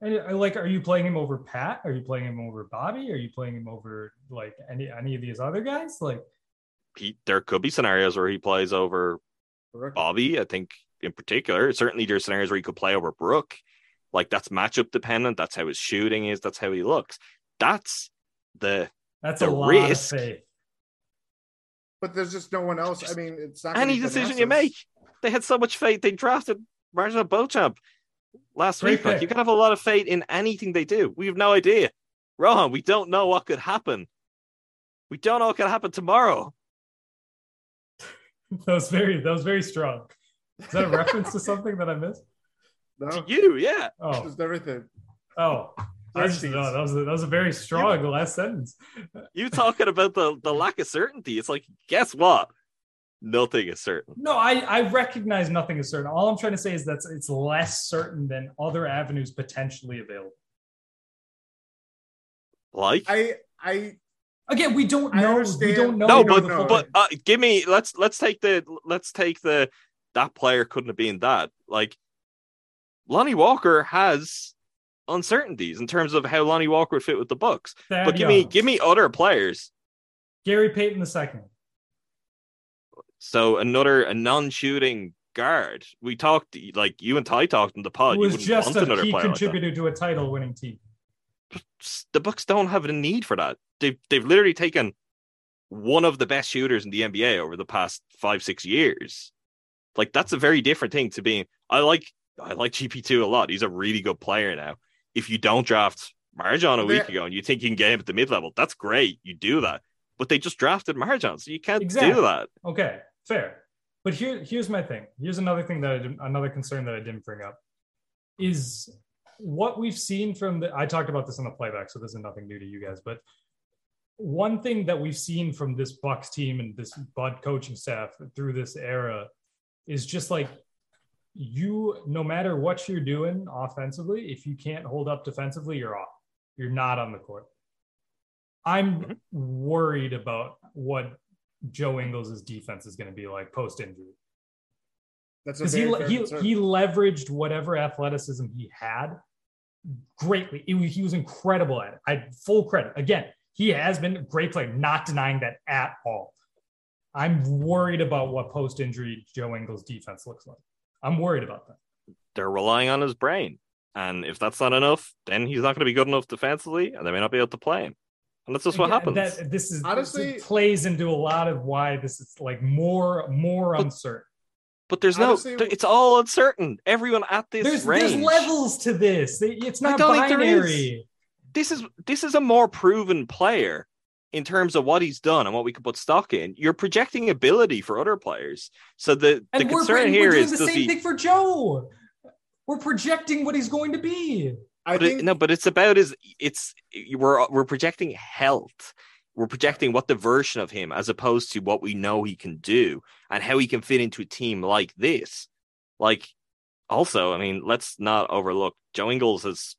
And uh, like, are you playing him over Pat? Are you playing him over Bobby? Are you playing him over like any any of these other guys? Like, he, there could be scenarios where he plays over Correct? Bobby. I think in particular, certainly there's scenarios where he could play over Brook. Like that's matchup dependent. That's how his shooting is. That's how he looks. That's the that's The a lot risk- of faith. But there's just no one else. I mean, it's not any decision you make. They had so much faith. They drafted MarJon Beauchamp last Great week. Like you can have a lot of faith in anything they do. We have no idea. Rohan, we don't know what could happen. We don't know what could happen tomorrow. That was very that was very strong. Is that a reference to something that I missed? No, To you, yeah. Oh, just everything. oh. I just, no, that was a, that was a very strong last sentence. You talking about the, the lack of certainty. It's like, guess what? Nothing is certain. No, I, I recognize nothing is certain. All I'm trying to say is that it's less certain than other avenues potentially available. Like I I Again, we don't I know. We don't know. no, but don't know. but uh, give me let's let's take the let's take the that player couldn't have been that. Like Lonnie Walker has uncertainties in terms of how Lonnie Walker would fit with the Bucks. Thad But give me give me other players. Gary Payton the second. So another a non-shooting guard. We talked like you and Ty talked in the pod. who was just a another key player like contributor to a title-winning team. the Bucks don't have a need for that. They've they've literally taken one of the best shooters in the NBA over the past five six years. Like that's a very different thing to being. I like I like GP two a lot. He's a really good player now. If you don't draft MarJon a week ago and you think you can get him at the mid level, that's great. You do that, but they just drafted MarJon, so you can't Exactly. do that. Okay, fair. But here, here's my thing. Here's another thing that I didn't, another concern that I didn't bring up is what we've seen from the. I talked about this in the playback, so this is nothing new to you guys. But one thing that we've seen from this Bucks team and this Bud coaching staff through this era is just like you. No matter what you're doing offensively, if you can't hold up defensively, you're off. You're not on the court. I'm Mhm. worried about what Joe Ingles' defense is going to be like post injury that's because he he concern. he leveraged whatever athleticism he had greatly. It he was incredible at it. I full credit. Again, he has been a great player. Not denying that at all. I'm worried about what post injury Joe Ingles defense looks like. I'm worried about that. They're relying on his brain. And if that's not enough, then he's not going to be good enough defensively, and they may not be able to play him. And that's just what Again, happens. That, this is Honestly- this plays into a lot of why this is like more more But- uncertain. but there's honestly- no, it's all uncertain. Everyone at this There's range. there's levels to this. It's I not don't think there binary. this is this is a more proven player in terms of what he's done and what we could put stock in. You're projecting ability for other players. So the, the And we're, concern we're doing is the does same he thing for Joe. We're projecting what he's going to be. I but it- think no, but it's about his it's we're we're projecting health. We're projecting what the version of him as opposed to what we know he can do and how he can fit into a team like this. Like also, I mean, let's not overlook Joe Ingles has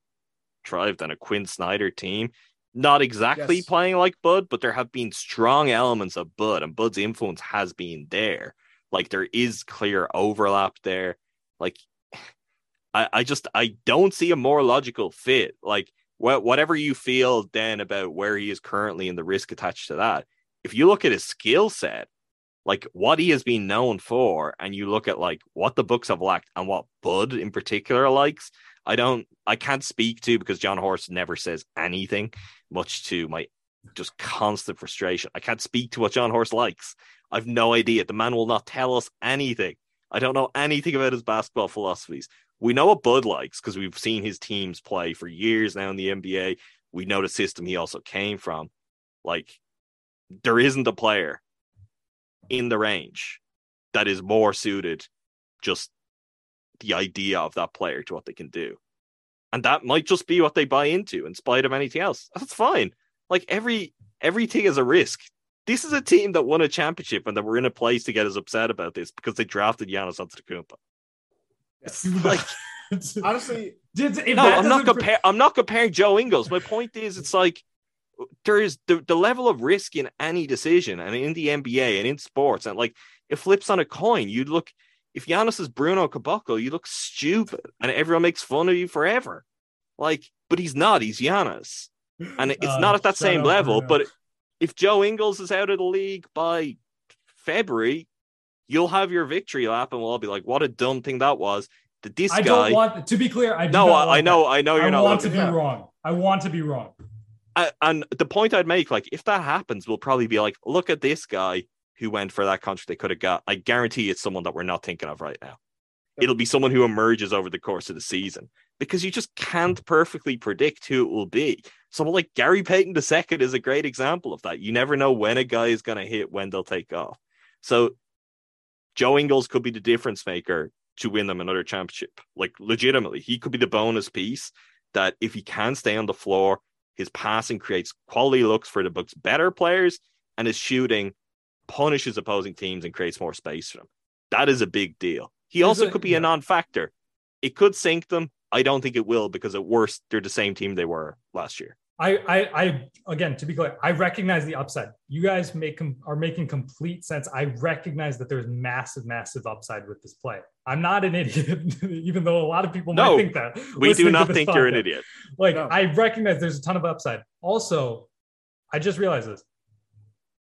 thrived on a Quin Snyder team. Not exactly Yes. playing like Bud, but there have been strong elements of Bud, and Bud's influence has been there. Like there is clear overlap there. Like I, I just I don't see a more logical fit. Like wh- whatever you feel then about where he is currently and the risk attached to that. If you look at his skill set, like what he has been known for, and you look at like what the Bucks have lacked and what Bud in particular likes, I don't I can't speak to because Jon Horst never says anything, much to my just constant frustration. I can't speak to what Jon Horst likes. I've no idea. The man will not tell us anything. I don't know anything about his basketball philosophies. We know what Bud likes because we've seen his teams play for years now in the NBA. We know the system he also came from. Like, there isn't a player in the range that is more suited just the idea of that player to what they can do. And that might just be what they buy into in spite of anything else. That's fine. Like every everything is a risk. This is a team that won a championship and that we're in a place to get as upset about this because they drafted Giannis Antetokounmpo. It's like honestly, Did- if no, I'm not doesn't- comparing. I'm not comparing Joe Ingles. My point is, it's like there is the, the level of risk in any decision, and in the NBA and in sports, and like it flips on a coin. You look if Giannis is Bruno Caboclo, you look stupid, and everyone makes fun of you forever. Like, but he's not. He's Giannis, and it's Uh, not at that same level. But if Joe Ingles is out of the league by February, you'll have your victory lap, and we'll all be like, "What a dumb thing that was." That this I guy. don't want to be clear. I no, I, want I know, that. I know you're I not. want to be Yeah. wrong. I want to be wrong. I- and the point I'd make, like, if that happens, we'll probably be like, look at this guy who went for that contract they could have got. I guarantee it's someone that we're not thinking of right now. It'll be someone who emerges over the course of the season because you just can't perfectly predict who it will be. Someone like Gary Payton II is a great example of that. You never know when a guy is going to hit, when they'll take off. So Joe Ingles could be the difference maker to win them another championship. Like legitimately, he could be the bonus piece that if he can stay on the floor, his passing creates quality looks for the Bucks' better players, and his shooting punishes opposing teams and creates more space for them. That is a big deal. He There's also a- could be yeah. a non-factor. It could sink them. I don't think it will because at worst they're the same team they were last year. I, I, I, again, to be clear, I recognize the upside. You guys make are making complete sense. I recognize that there's massive, massive upside with this play. I'm not an idiot, even though a lot of people No, might think that. We do not this think you're an idiot. Like, No. I recognize there's a ton of upside. Also, I just realized this.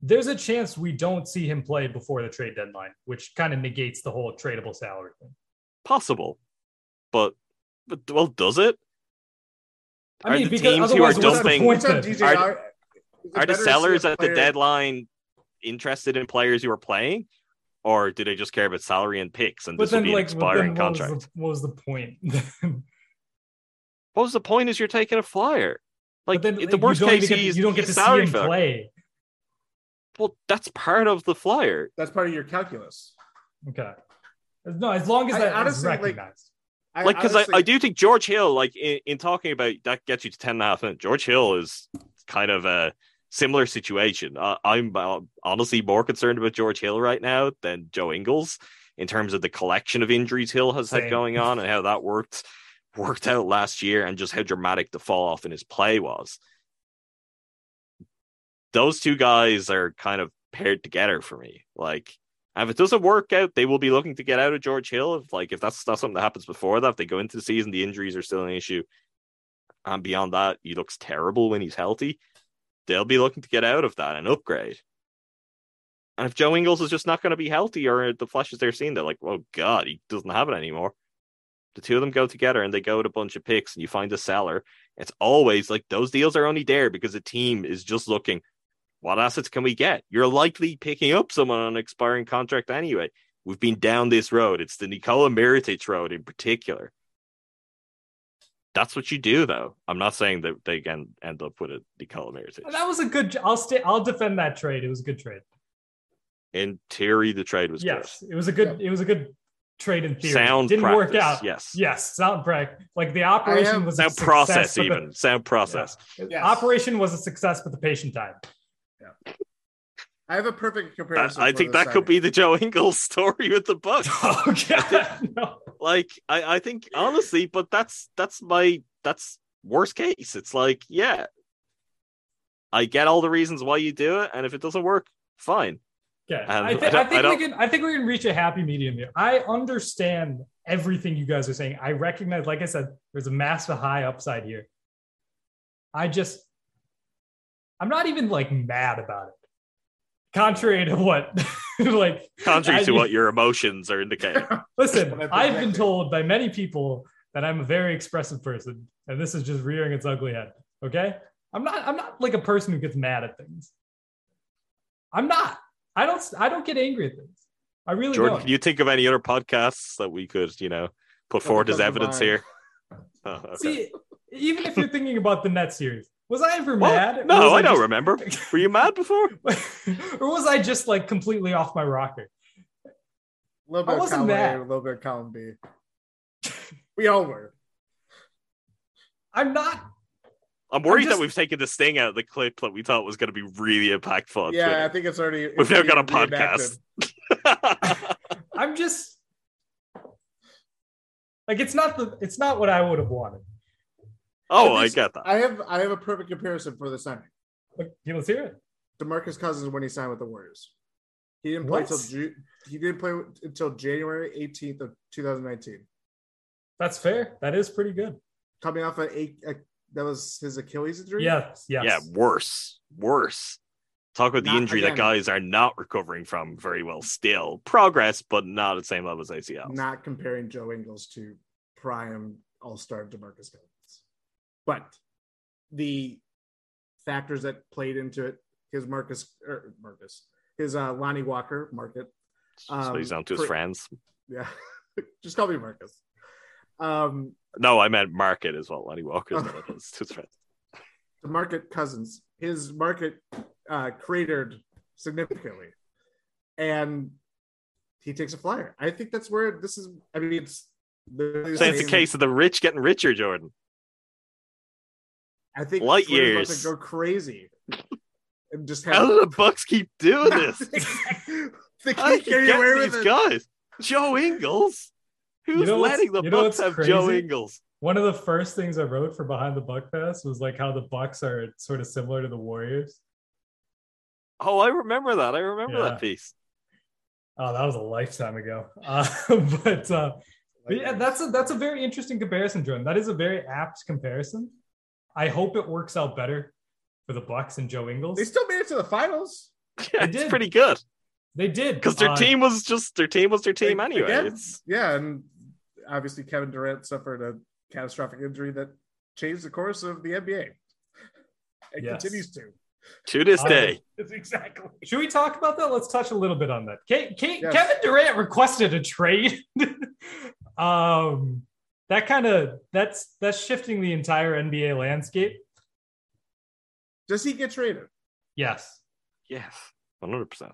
There's a chance we don't see him play before the trade deadline, which kind of negates the whole tradable salary thing. Possible, but but well, does it? I Are mean, the teams who are otherwise, the dumping- point What's up, then? DJ? Are- Are, Are the better to see a sellers at the deadline interested in players who are playing, or do they just care about salary and picks? And But this will then, be an like, but expiring then what, was contract. the, what was the point? What was the point? Is you're taking a flyer? Like But then the worst case, even get, he's, you don't get he's to see salary him filler. play. Well, that's part of the flyer. That's part of your calculus. Okay. No, as long as I that is honestly, like- recognized. I Like, because I, I do think George Hill, like in, in talking about that gets you to 10 and a half minutes, George Hill is kind of a similar situation. Uh, I'm uh, honestly more concerned about George Hill right now than Joe Ingles in terms of the collection of injuries Hill has had going on and how that worked worked out last year and just how dramatic the fall off in his play was. Those two guys are kind of paired together for me. Like, if it doesn't work out, they will be looking to get out of George Hill. If like if that's not something that happens before that, if they go into the season, the injuries are still an issue. And beyond that, he looks terrible when he's healthy. They'll be looking to get out of that and upgrade. And if Joe Ingles is just not going to be healthy or the flashes they're seeing, they're like, oh God, he doesn't have it anymore. The two of them go together and they go with a bunch of picks and you find a seller. It's always like those deals are only there because the team is just looking, what assets can we get? You're likely picking up someone on an expiring contract anyway. We've been down this road. It's the Nikola Mirotic road in particular. That's what you do, though. I'm not saying that they can end up with a Nikola Mirotic. That was a good. I'll stay. I'll defend that trade. It was a good trade. In theory, the trade was yes, it was a good. It was a good trade in theory. Sound didn't work out. yes. yes, sound practice. Like the operation was good. a Sound success, process, but the- even sound process. Yes. Operation was a success, but the patient died. I have a perfect That- comparison. I for think this that could be the Joe Ingles story with the Bucks. Oh god, no. like I, I think honestly, but that's that's my that's worst case. It's like, yeah, I get all the reasons why you do it, and if it doesn't work, fine. Okay, And I, thi- I I think I we can. I think we can reach a happy medium here. I understand everything you guys are saying. I recognize, like I said, there's a massive high upside here. I just, I'm not even like mad about it. Contrary to what, like, Contrary I- to what your emotions are indicating. Listen, I've been told by many people that I'm a very expressive person, and this is just rearing its ugly head. Okay, I'm not. I'm not like a person who gets mad at things. I'm not. I don't. I don't get angry at things. I really Jordan, don't. can you think of any other podcasts that we could, you know, put forward as evidence mind. here? Oh, okay. See, even if you're thinking about the net series, was I ever What? mad? No, was I don't just- remember. Were you mad before? or was I just like completely off my rocker? A little I bit of wasn't column mad. A, a little bit of column B. We all were. I'm not. I'm worried just- that we've taken this thing out of the clip that we thought was going to be really impactful. On yeah, I think it's already. We've it's now got a podcast. I'm just like it's not the. It's not what I would have wanted. Oh, At I least get that. I have I have a perfect comparison for the signing. Look, yeah, let's hear it. Demarcus Cousins when he signed with the Warriors. He didn't play What? until Ju- he didn't play until January 18th of 2019. That's fair. That is pretty good. Coming off a, a, a that was his Achilles injury. Yes. Yes. Yeah, worse, worse. Talk about the Not injury that guys are not recovering from very well. Still progress, but not at the same level as ACL. Not comparing Joe Ingles to prime All Star Demarcus Cousins, but the factors that played into it. His Marcus or Marcus, his uh, Lonnie Walker market. so he's um, down to his for- friends. Yeah, just call me Marcus. Um, No, I meant market as well. Lonnie Walker's Oh. one of those his friends. the market cousins his market uh cratered significantly and he takes a flyer i think that's where this is i mean it's the So it's the case of the rich getting richer, Jordan. I think light Twitter's about years. to go crazy and just How do the Bucks keep doing this? they How do keep you getting get away with these it guys? Joe Ingles. Who's You know letting the Bucks what's have Joe? Ingles? One of the first things I wrote for Behind the Buck Pass was like how the Bucks are sort of similar to the Warriors. Oh, I remember that. I remember Yeah. that piece. Oh, that was a lifetime ago. Uh, but uh, but yeah, that's a that's a very interesting comparison, Jordan. That is a very apt comparison. I hope it works out better for the Bucks and Joe Ingles. they still made it to the finals Yeah, They it's did. pretty good They did because their Uh, team was just their team was their team Again, anyway. It's yeah and obviously kevin durant suffered a catastrophic injury that changed the course of the nba it Yes. continues to to this Uh, day. exactly Should we talk about that? Let's touch a little bit on that. Ke- Ke- Yes. Kevin Durant requested a trade. um, that kind of that's that's shifting the entire NBA landscape. does he get traded Yes, Yes, one hundred percent.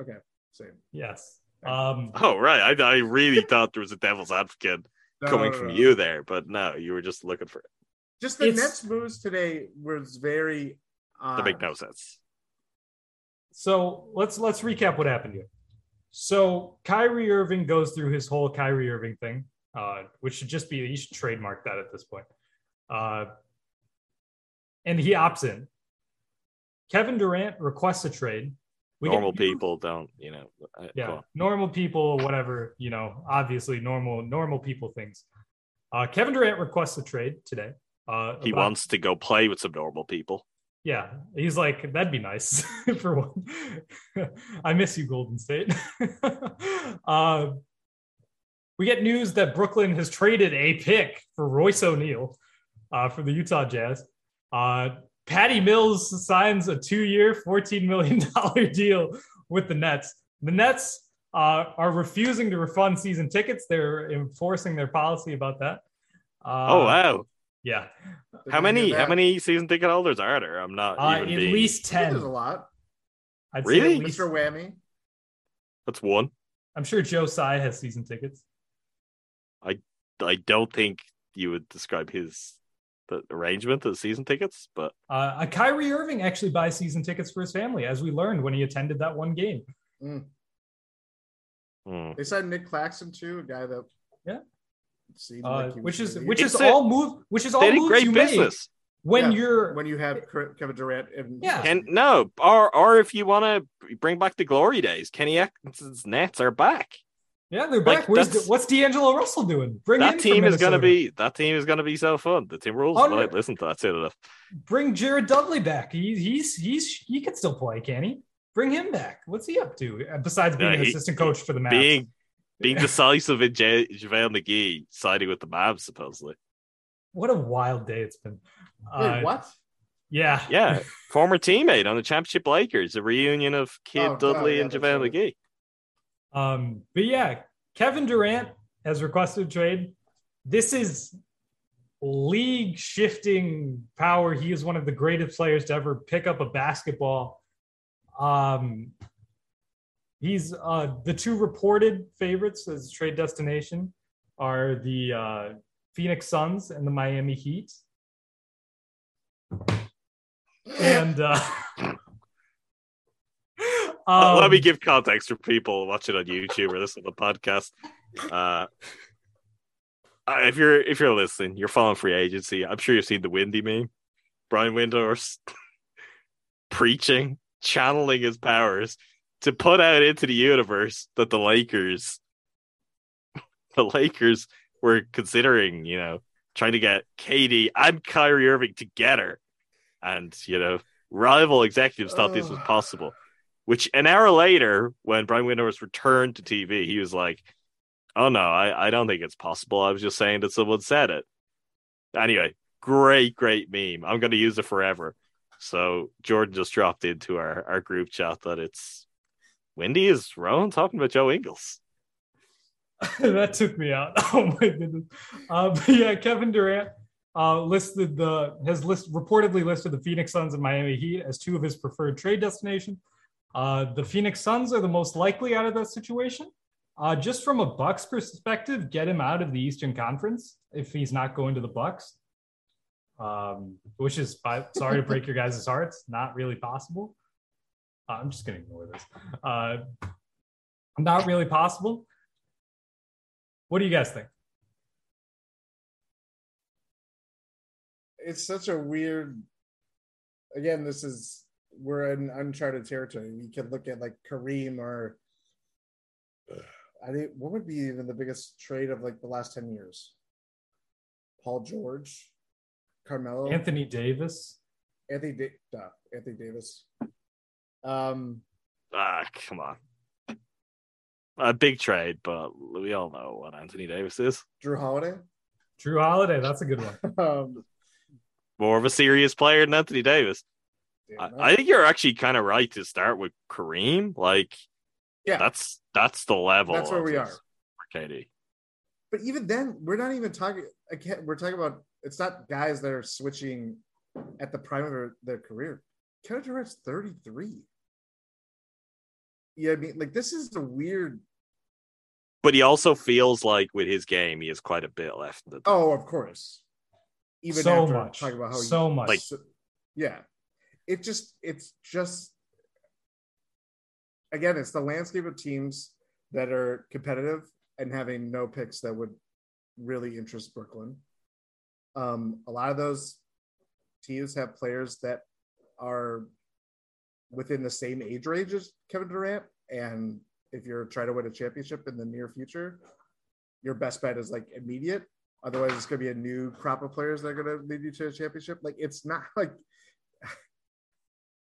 okay same yes. Um, Oh right, I, I really thought there was a devil's advocate No, coming no, from no. you there, but no, you were just looking for it. Just the It's- Nets moves today was very. Uh, That make no sense. so let's let's recap what happened here. So Kyrie Irving goes through his whole Kyrie Irving thing, uh, which should just be you should trademark that at this point. Uh, and he opts in. Kevin Durant requests a trade. We get- Normal people don't, you know. uh, go yeah on. normal people whatever you know obviously normal normal people things uh kevin durant requests a trade today uh He about- wants to go play with some normal people. Yeah, he's like that'd be nice for one. I miss you, Golden State. uh, we get news that Brooklyn has traded a pick for Royce O'Neale uh, for the Utah Jazz. Uh, Patty Mills signs a two-year, fourteen million dollar deal with the Nets. The Nets uh, are refusing to refund season tickets. They're enforcing their policy about that. Uh, oh wow! Yeah, Did How many how many season ticket holders are there? I'm not uh, even at being- least ten. There's a lot. I'd say Really? at least- Mr. Whammy. That's one. I'm sure Joe Tsai has season tickets. I I don't think you would describe his the arrangement as season tickets, but Uh, Kyrie Irving actually buys season tickets for his family, as we learned when he attended that one game. Mm. hmm. They signed Nick Claxton too, a guy that Yeah. seemed Uh, like he was which is gonna which leave. is It's a- all move which is all they moves great you make business. when Yeah, you're when you have Ke- Kevin Durant and Yeah. Can no, or or if you want to bring back the glory days, Kenny Atkinson's Nets are back. Yeah they're like, back. Where's that's- the, what's D'Angelo Russell doing? Bring that him team is going to be that team is going to be so fun. The Timberwolves Under- might listen to that soon enough. bring Jared Dudley back. He, he's he's he can still play, can he? Bring him back. What's he up to uh, besides being Yeah, an he- assistant coach for the Mavs? Being being decisive in J- JaVale McGee siding with the Mavs supposedly. what a wild day it's been. Wait, Uh, what? Yeah, Yeah, former teammate on the championship Lakers, a reunion of Kid Oh, God, Dudley yeah, and that's JaVale right. McGee. Um, but yeah, Kevin Durant has requested a trade. This is league shifting power. He is one of the greatest players to ever pick up a basketball. Um, he's uh, the two reported favorites as trade destination are the uh, Phoenix Suns and the Miami Heat. And uh, Uh, Let me um, give context for people watching on YouTube or listening to the podcast. Uh, if you're if you're listening, you're following free agency. I'm sure you've seen the Windy meme. Brian Windhorst preaching, channeling his powers to put out into the universe that the Lakers, the Lakers were considering, you know, trying to get KD and Kyrie Irving together, and you know, rival executives thought this was possible. Which an hour later, when Brian Windhorst returned to TV, he was like, "Oh no, I, I don't think it's possible. I was just saying that someone said it." Anyway, great, great meme. I'm going to use it forever. So Jordan just dropped into our, our group chat that it's Wendy is Rowan talking about Joe Ingles. that took me out. Oh my goodness. Uh, but yeah, Kevin Durant uh, listed the has list reportedly listed the Phoenix Suns and Miami Heat as two of his preferred trade destination. Uh, the Phoenix Suns are the most likely out of that situation. Uh, just from a Bucks perspective, get him out of the Eastern Conference if he's not going to the Bucks. Um, which is, sorry to break your guys' hearts, not really possible. Uh, I'm just gonna ignore this. Uh, not really possible. What do you guys think? It's such a weird. Again, this is we're in uncharted territory. We could look at like Kareem or I think what would be even the biggest trade of like the last ten years? Paul George, Carmelo, Anthony Davis. Anthony, da- duh, Anthony Davis. Um, Ah, come on. A big trade, but we all know what Anthony Davis is. Jrue Holiday. Jrue Holiday, that's a good one. Um, More of a serious player than Anthony Davis. Damn, I, I think you're actually kind of right to start with Kareem. Like, yeah, that's that's the level. That's where we are. for KD. but even then, we're not even talking. Again, we're talking about it's not guys that are switching at the prime of their, their career. Kevin Durant's 33. Yeah, I mean, like this is the weird. But he also feels like with his game, he has quite a bit left. In the Oh, of course. Even so after much. talking about how he- so much. like- so- yeah, it just it's just again, it's the landscape of teams that are competitive and having no picks that would really interest Brooklyn. Um, a lot of those teams have players that are within the same age range as Kevin Durant, and if you're trying to win a championship in the near future, your best bet is like immediate. Otherwise, it's going to be a new crop of players that are going to lead you to a championship. Like it's not like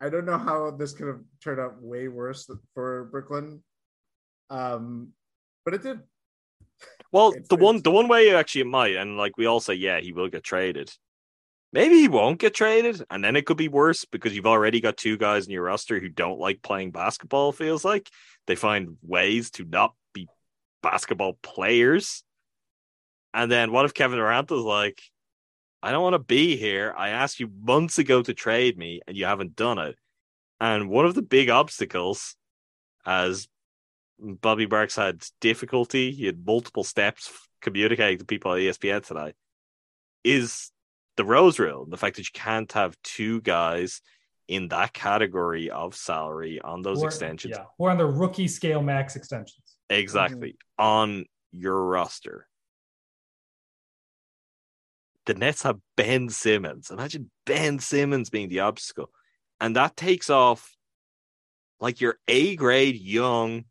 I don't know how this could have turned out way worse for Brooklyn. Um, but it did. Well, It's- the one the one way actually it might, and like we all say, yeah, he will get traded. Maybe he won't get traded, and then it could be worse because you've already got two guys in your roster who don't like playing basketball. Feels like they find ways to not be basketball players. And then what if Kevin Durant is like, I don't want to be here. I asked you months ago to trade me, and you haven't done it. And one of the big obstacles, as Bobby Marks had difficulty, he had multiple steps communicating to people at ESPN tonight, is the Rose Rule. The fact that you can't have two guys in that category of salary on those Or- extensions. Yeah, or on the rookie scale max extensions. Exactly. Mm-hmm. On your roster. The Nets have Ben Simmons. Imagine Ben Simmons being the obstacle. And that takes off like your A grade young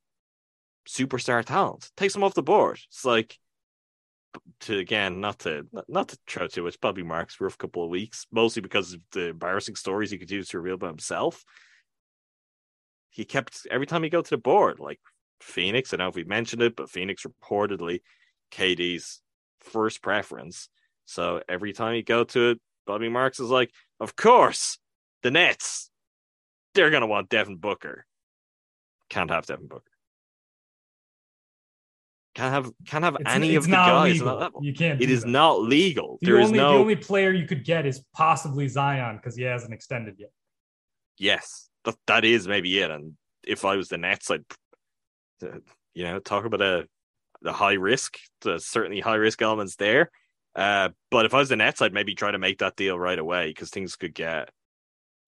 superstar talent. Takes them off the board. It's like to again, not to not to throw too much Bobby Marks a couple of weeks, mostly because of the embarrassing stories he continues to reveal by himself. He kept every time he go to the board, like Phoenix. I don't know if we mentioned it, but Phoenix reportedly KD's first preference. So every time you go to it, Bobby Marks is like, of course, the Nets, they're gonna want Devin Booker. Can't have Devin Booker. Can't have can't have It's, any it's of the guys legal. on that level. You can't. It is that. not legal. The There is only, no the only player you could get is possibly Zion because he hasn't extended yet. yes. That that is maybe it. And if I was the Nets, I'd uh, you know talk about a the high risk. There's certainly high risk elements there. Uh, but if I was the Nets, I'd maybe try to make that deal right away because things could get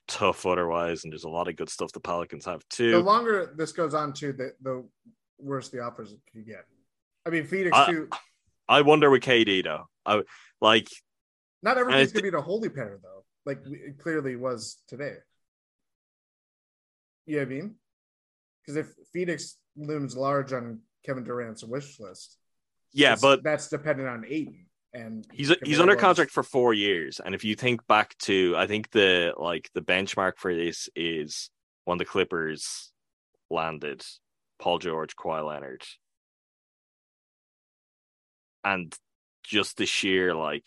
tough otherwise. And there's a lot of good stuff the Pelicans have too. The longer this goes on, too, the, the worse the offers you get. I mean, Phoenix, I- too. I wonder with KD though. I like Not everything's going to be the holy pair, though, like it clearly was today. You know what I mean? Because if Phoenix looms large on Kevin Durant's wish list, yeah, but that's dependent on Ayton. And he's he's under was- contract for four years, and if you think back to, I think the like the benchmark for this is when the Clippers landed Paul George, Kawhi Leonard, and just the sheer like,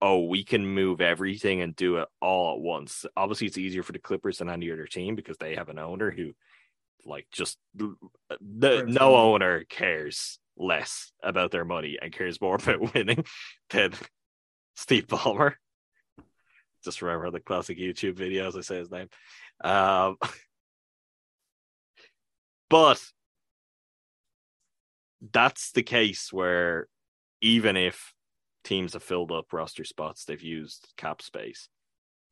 oh, we can move everything and do it all at once. Obviously, it's easier for the Clippers than any other team because they have an owner who, like, just uh, the, no owner cares less about their money and cares more about winning than Steve Ballmer. Just remember the classic YouTube videos. I say his name. Um, but that's the case where even if teams have filled up roster spots, they've used cap space.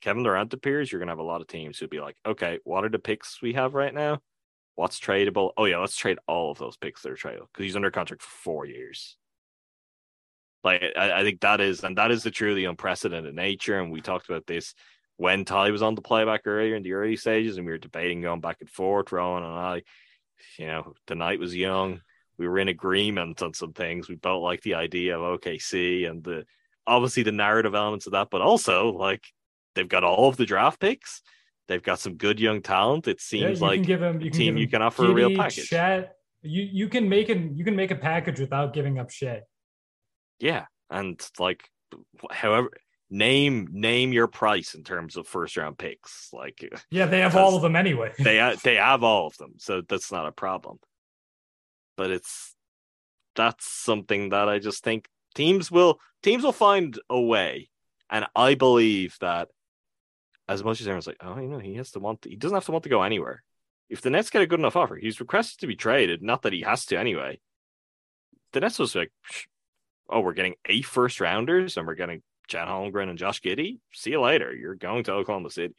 Kevin Durant appears, you're going to have a lot of teams who'd be like, okay, what are the picks we have right now? What's tradable? Oh, yeah, let's trade all of those picks that are tradable because he's under contract for four years. Like, I, I think that is, and that is the truly unprecedented nature. And we talked about this when Ty was on the playback earlier in the early stages, and we were debating going back and forth. Rowan and I, you know, the night was young. We were in agreement on some things. We both like the idea of OKC and the obviously the narrative elements of that, but also like they've got all of the draft picks. They've got some good young talent. It Yeah, seems you like can give him. You team give you can offer a real package. Chet. You you can make an you can make a package without giving up Shai. Yeah, and like however name name your price in terms of first round picks. Like Yeah, they have all of them anyway. they they have all of them, so that's not a problem. But it's that's something that I just think teams will teams will find a way, and I believe that as much as everyone's like, oh, you know, he has to want, to, he doesn't have to want to go anywhere. If the Nets get a good enough offer, he's requested to be traded. Not that he has to anyway. The Nets was like, oh, we're getting eight first rounders, and we're getting Chet Holmgren and Josh Giddey. See you later. You're going to Oklahoma City.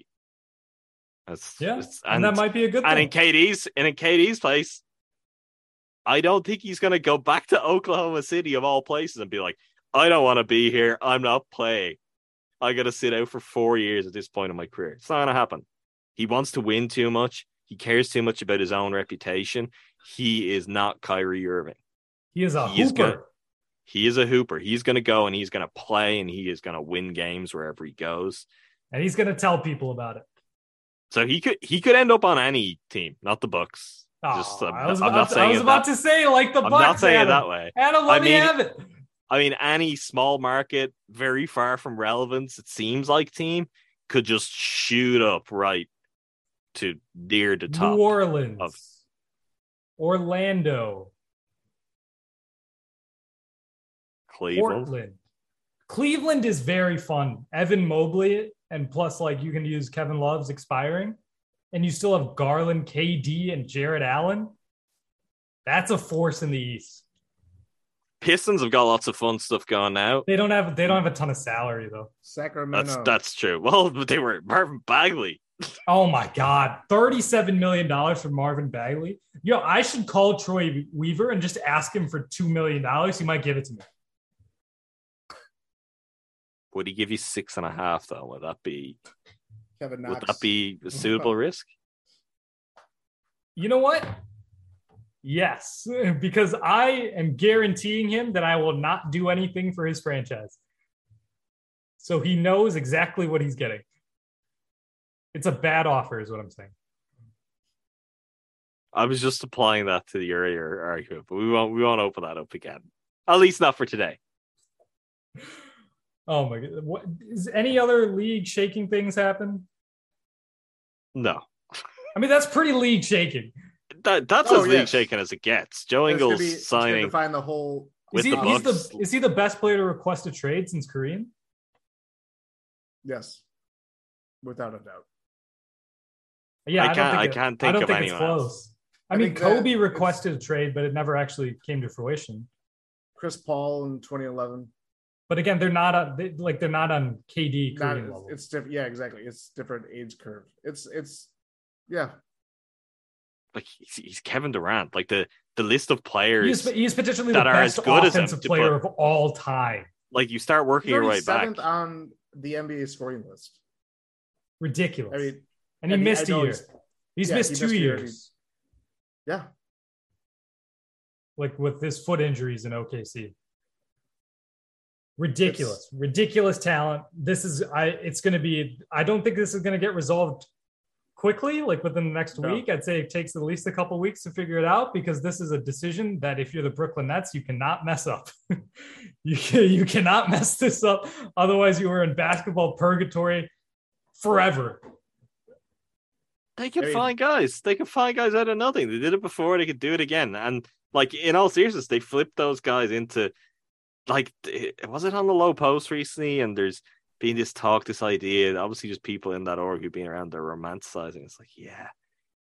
That's Yeah, it's- and, that might be a good and in thing. KD's and in KD's place, I don't think he's gonna go back to Oklahoma City of all places and be like, I don't want to be here. I'm not playing. I gotta sit out for four years at this point in my career. It's not gonna happen. He wants to win too much. He cares too much about his own reputation. He is not Kyrie Irving. He is a he is hooper. good. He is a hooper. He's gonna go and he's gonna play and he is gonna win games wherever he goes. and he's going to tell people about it. So he could he could end up on any team, not the Bucks. Aw, Just, um, I was I'm about, not to, I was about to say like the Bucks. I'm Bucks. not saying it that way. Adam, let I me mean- have it. I mean, any small market, very far from relevance, it seems like team could just shoot up right to near the top. New Orleans, of- Orlando, Cleveland. Portland. Cleveland is very fun. Evan Mobley, and plus, like you can use Kevin Love's expiring, and you still have Garland, KD, and Jarrett Allen. That's a force in the East. Pistons have got lots of fun stuff going now. They don't have they don't have a ton of salary though. Sacramento. That's that's true. Well, but they were Marvin Bagley. Oh my God, thirty-seven million dollars for Marvin Bagley. Yo, I should call Troy Weaver and just ask him for two million dollars. He might give it to me. Would he give you six and a half though? Would that be Kevin would that be a suitable risk? You know what? Yes, because I am guaranteeing him that I will not do anything for his franchise. So he knows exactly what he's getting. It's a bad offer, is what I'm saying. I was just applying that to the earlier argument, but we won't we won't open that up again. At least not for today. Oh my god! What is any other league shaking things happen? No. I mean, that's pretty league shaking. That that's Oh, as league yes. shaking as it gets. Joe Ingles be- it's signing define the whole. Is with he, the he's the is he the best player to request a trade since Kareem? Yes, without a doubt. Yeah, I I, don't can't- think I it- can't I think don't of think it's anyone else. close. I, I mean, think Kobe requested a trade, but it never actually came to fruition. Chris Paul in 2011. But again, they're not on they, like they're not on KD Not, Kareem level. it's different. Yeah, exactly. It's different age curve. It's it's yeah. Like he's, he's Kevin Durant. Like the the list of players, He's, he's potentially the that are as best good as him, offensive but- player of all time. like you start working your way back. on the NBA scoring list. Ridiculous. I mean, and he and he- missed a year. he's- He's yeah, missed he two missed a year. years, yeah. like with his foot injuries in OKC. Ridiculous, ridiculous talent. This is I. It's going to be. I don't think this is going to get resolved quickly, like within the next No. week. I'd say it takes at least a couple weeks to figure it out because this is a decision that if you're the Brooklyn Nets, you cannot mess up. you can, you cannot mess this up. Otherwise, you are in basketball purgatory forever. They can I mean- find guys. They can find guys out of nothing. They did it before. They could do it again. And like in all seriousness, they flipped those guys into like it- was it on the low post recently? And there's been this talk, this idea. Obviously, just people in that org who've been around. They're romanticizing. It's like, yeah,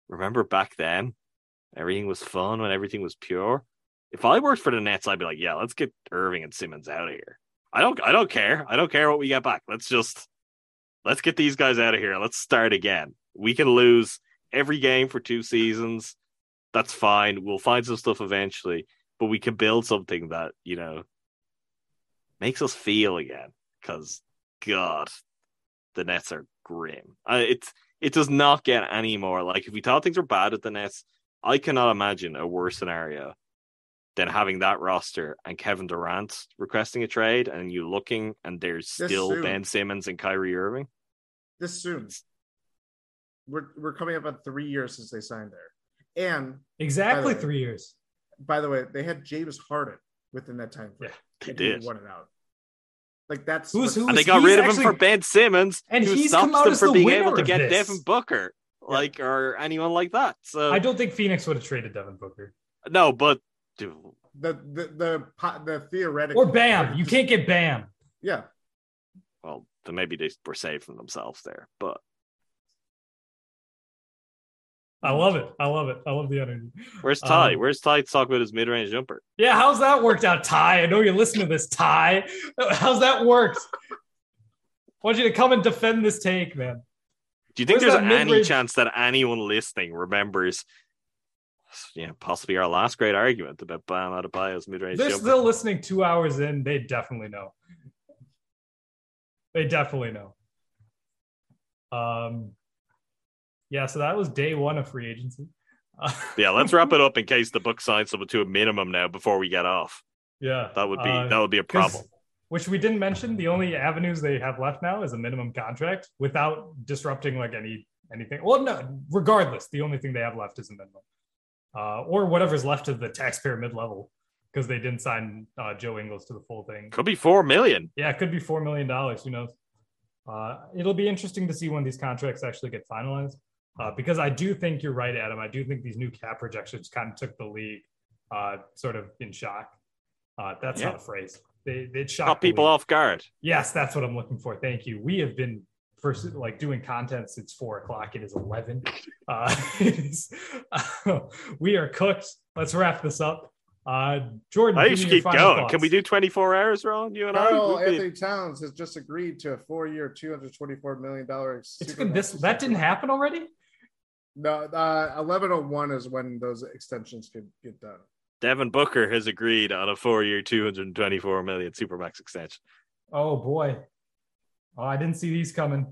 remember back then, everything was fun when everything was pure. If I worked for the Nets, I'd be like, yeah, let's get Irving and Simmons out of here. I don't, I don't care. I don't care what we get back. Let's just let's get these guys out of here. Let's start again. We can lose every game for two seasons. That's fine. We'll find some stuff eventually, but we can build something that, you know, makes us feel again. Because, God, the Nets are grim. Uh, it's it does not get any more like if we thought things were bad at the Nets, I cannot imagine a worse scenario than having that roster and Kevin Durant requesting a trade and you looking and there's This still soon. Ben Simmons and Kyrie Irving. This soon. We're we're coming up on three years since they signed there. And Exactly way- three years. by the way, they had James Harden within that time frame. They and he did. won it out. Like that's Who's- what's- who And they got rid of him for Ben Simmons, And who he's stops come out them as from the being winner able to of get this. Devin Booker, like or anyone like that. So I don't think Phoenix would have traded Devin Booker no, but dude, the the the po- the theoretical or Bam. You can't get Bam. Yeah, well, then maybe they were saving themselves there. But I love it. I love it. I love the energy. where's Ty? Um, where's Ty to talk about his mid-range jumper? Yeah, how's that worked out, Ty? I know you're listening to this, Ty. How's that worked? I want you to come and defend this take, man. Do you think Where's there's any mid-range- chance that anyone listening remembers, you know, possibly our last great argument about Bam Adebayo's mid-range They're jumper? still listening two hours in. They definitely know. They definitely know. Um, yeah. So that was day one of free agency. Yeah, let's wrap it up in case the book signs someone to a minimum now before we get off. yeah, That would be Uh, that would be a problem. Which we didn't mention. The only avenues they have left now is a minimum contract without disrupting like any anything. Well, no, regardless, the only thing they have left is a minimum, uh, or whatever's left of the taxpayer mid level because they didn't sign uh, Joe Ingles to the full thing. Could be four million. Yeah, it could be four million dollars. Who knows? Uh, it'll be interesting to see when these contracts actually get finalized. Uh, because I do think you're right, Adam. I do think these new cap projections kind of took the league uh, sort of in shock. Uh, that's Yeah. not a phrase. They it Caught shocked people league. off guard. Yes, that's what I'm looking for. Thank you. We have been first like doing content since four o'clock. It is eleven. Uh, it is, we are cooked. Let's wrap this up. Uh, Jordan, I give me should your keep going. thoughts. Can we do 24 hours, Ron? You and I? Carl We've been- Anthony Towns has just agreed to a four-year, two hundred twenty-four million dollars. It's good. This that didn't happen already. No, uh, eleven oh one is when those extensions could get done. Devin Booker has agreed on a four-year, 224 million supermax extension. Oh boy. Oh, I didn't see these coming.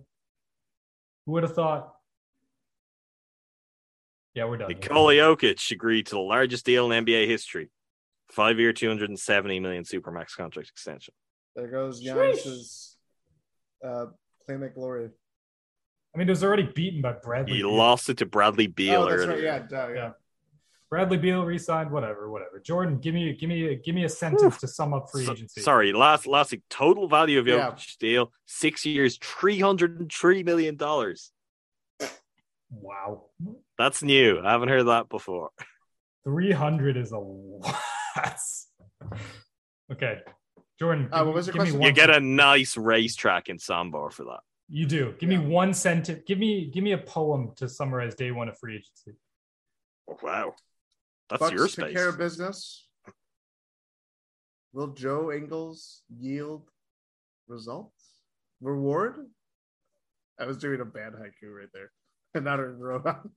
Who would have thought? Yeah, we're done. Nikola Jokic agreed to the largest deal in NBA history. Five-year, 270 million supermax contract extension. There goes Sheesh. Giannis's uh, claim at glory. I mean, it was already beaten by Bradley. He Beal. lost it to Bradley Beal oh, that's earlier. right. Yeah, duh, yeah. Yeah. Bradley Beal re-signed, whatever, whatever. Jordan, give me, give me, give me a sentence to sum up free So- agency. sorry, last last week, total value of Yeah. Deal six years, three hundred and three million dollars. Wow, That's new. I haven't heard that before. three hundred is a lot. okay, Jordan. Uh, give what was your question? You get a nice racetrack in Sambor for that. You do. Give Yeah. me one sentence. Give me, give me a poem to summarize day one of free agency. Oh, wow, that's Bucks your took space. care of business. Will Joe Ingles yield results? Reward? I was doing a bad haiku right there. And not a Rohan.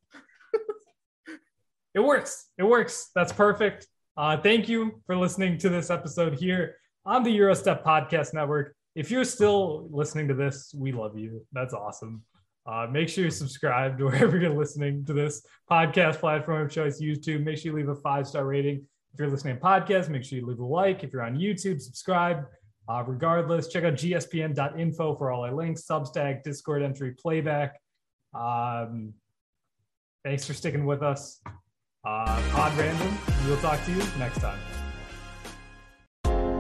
It works. It works. That's perfect. Uh, thank you for listening to this episode here on the Eurostep Podcast Network. If you're still listening to this, we love you. That's awesome. Uh, make sure you subscribe to wherever you're listening to this podcast platform of choice, YouTube. Make sure you leave a five star rating. If you're listening to podcast, make sure you leave a like. If you're on YouTube, subscribe. Uh, regardless, check out gspn.info for all our links, Substack, Discord entry, playback. Um, thanks for sticking with us. Uh, Pod Random. We'll talk to you next time.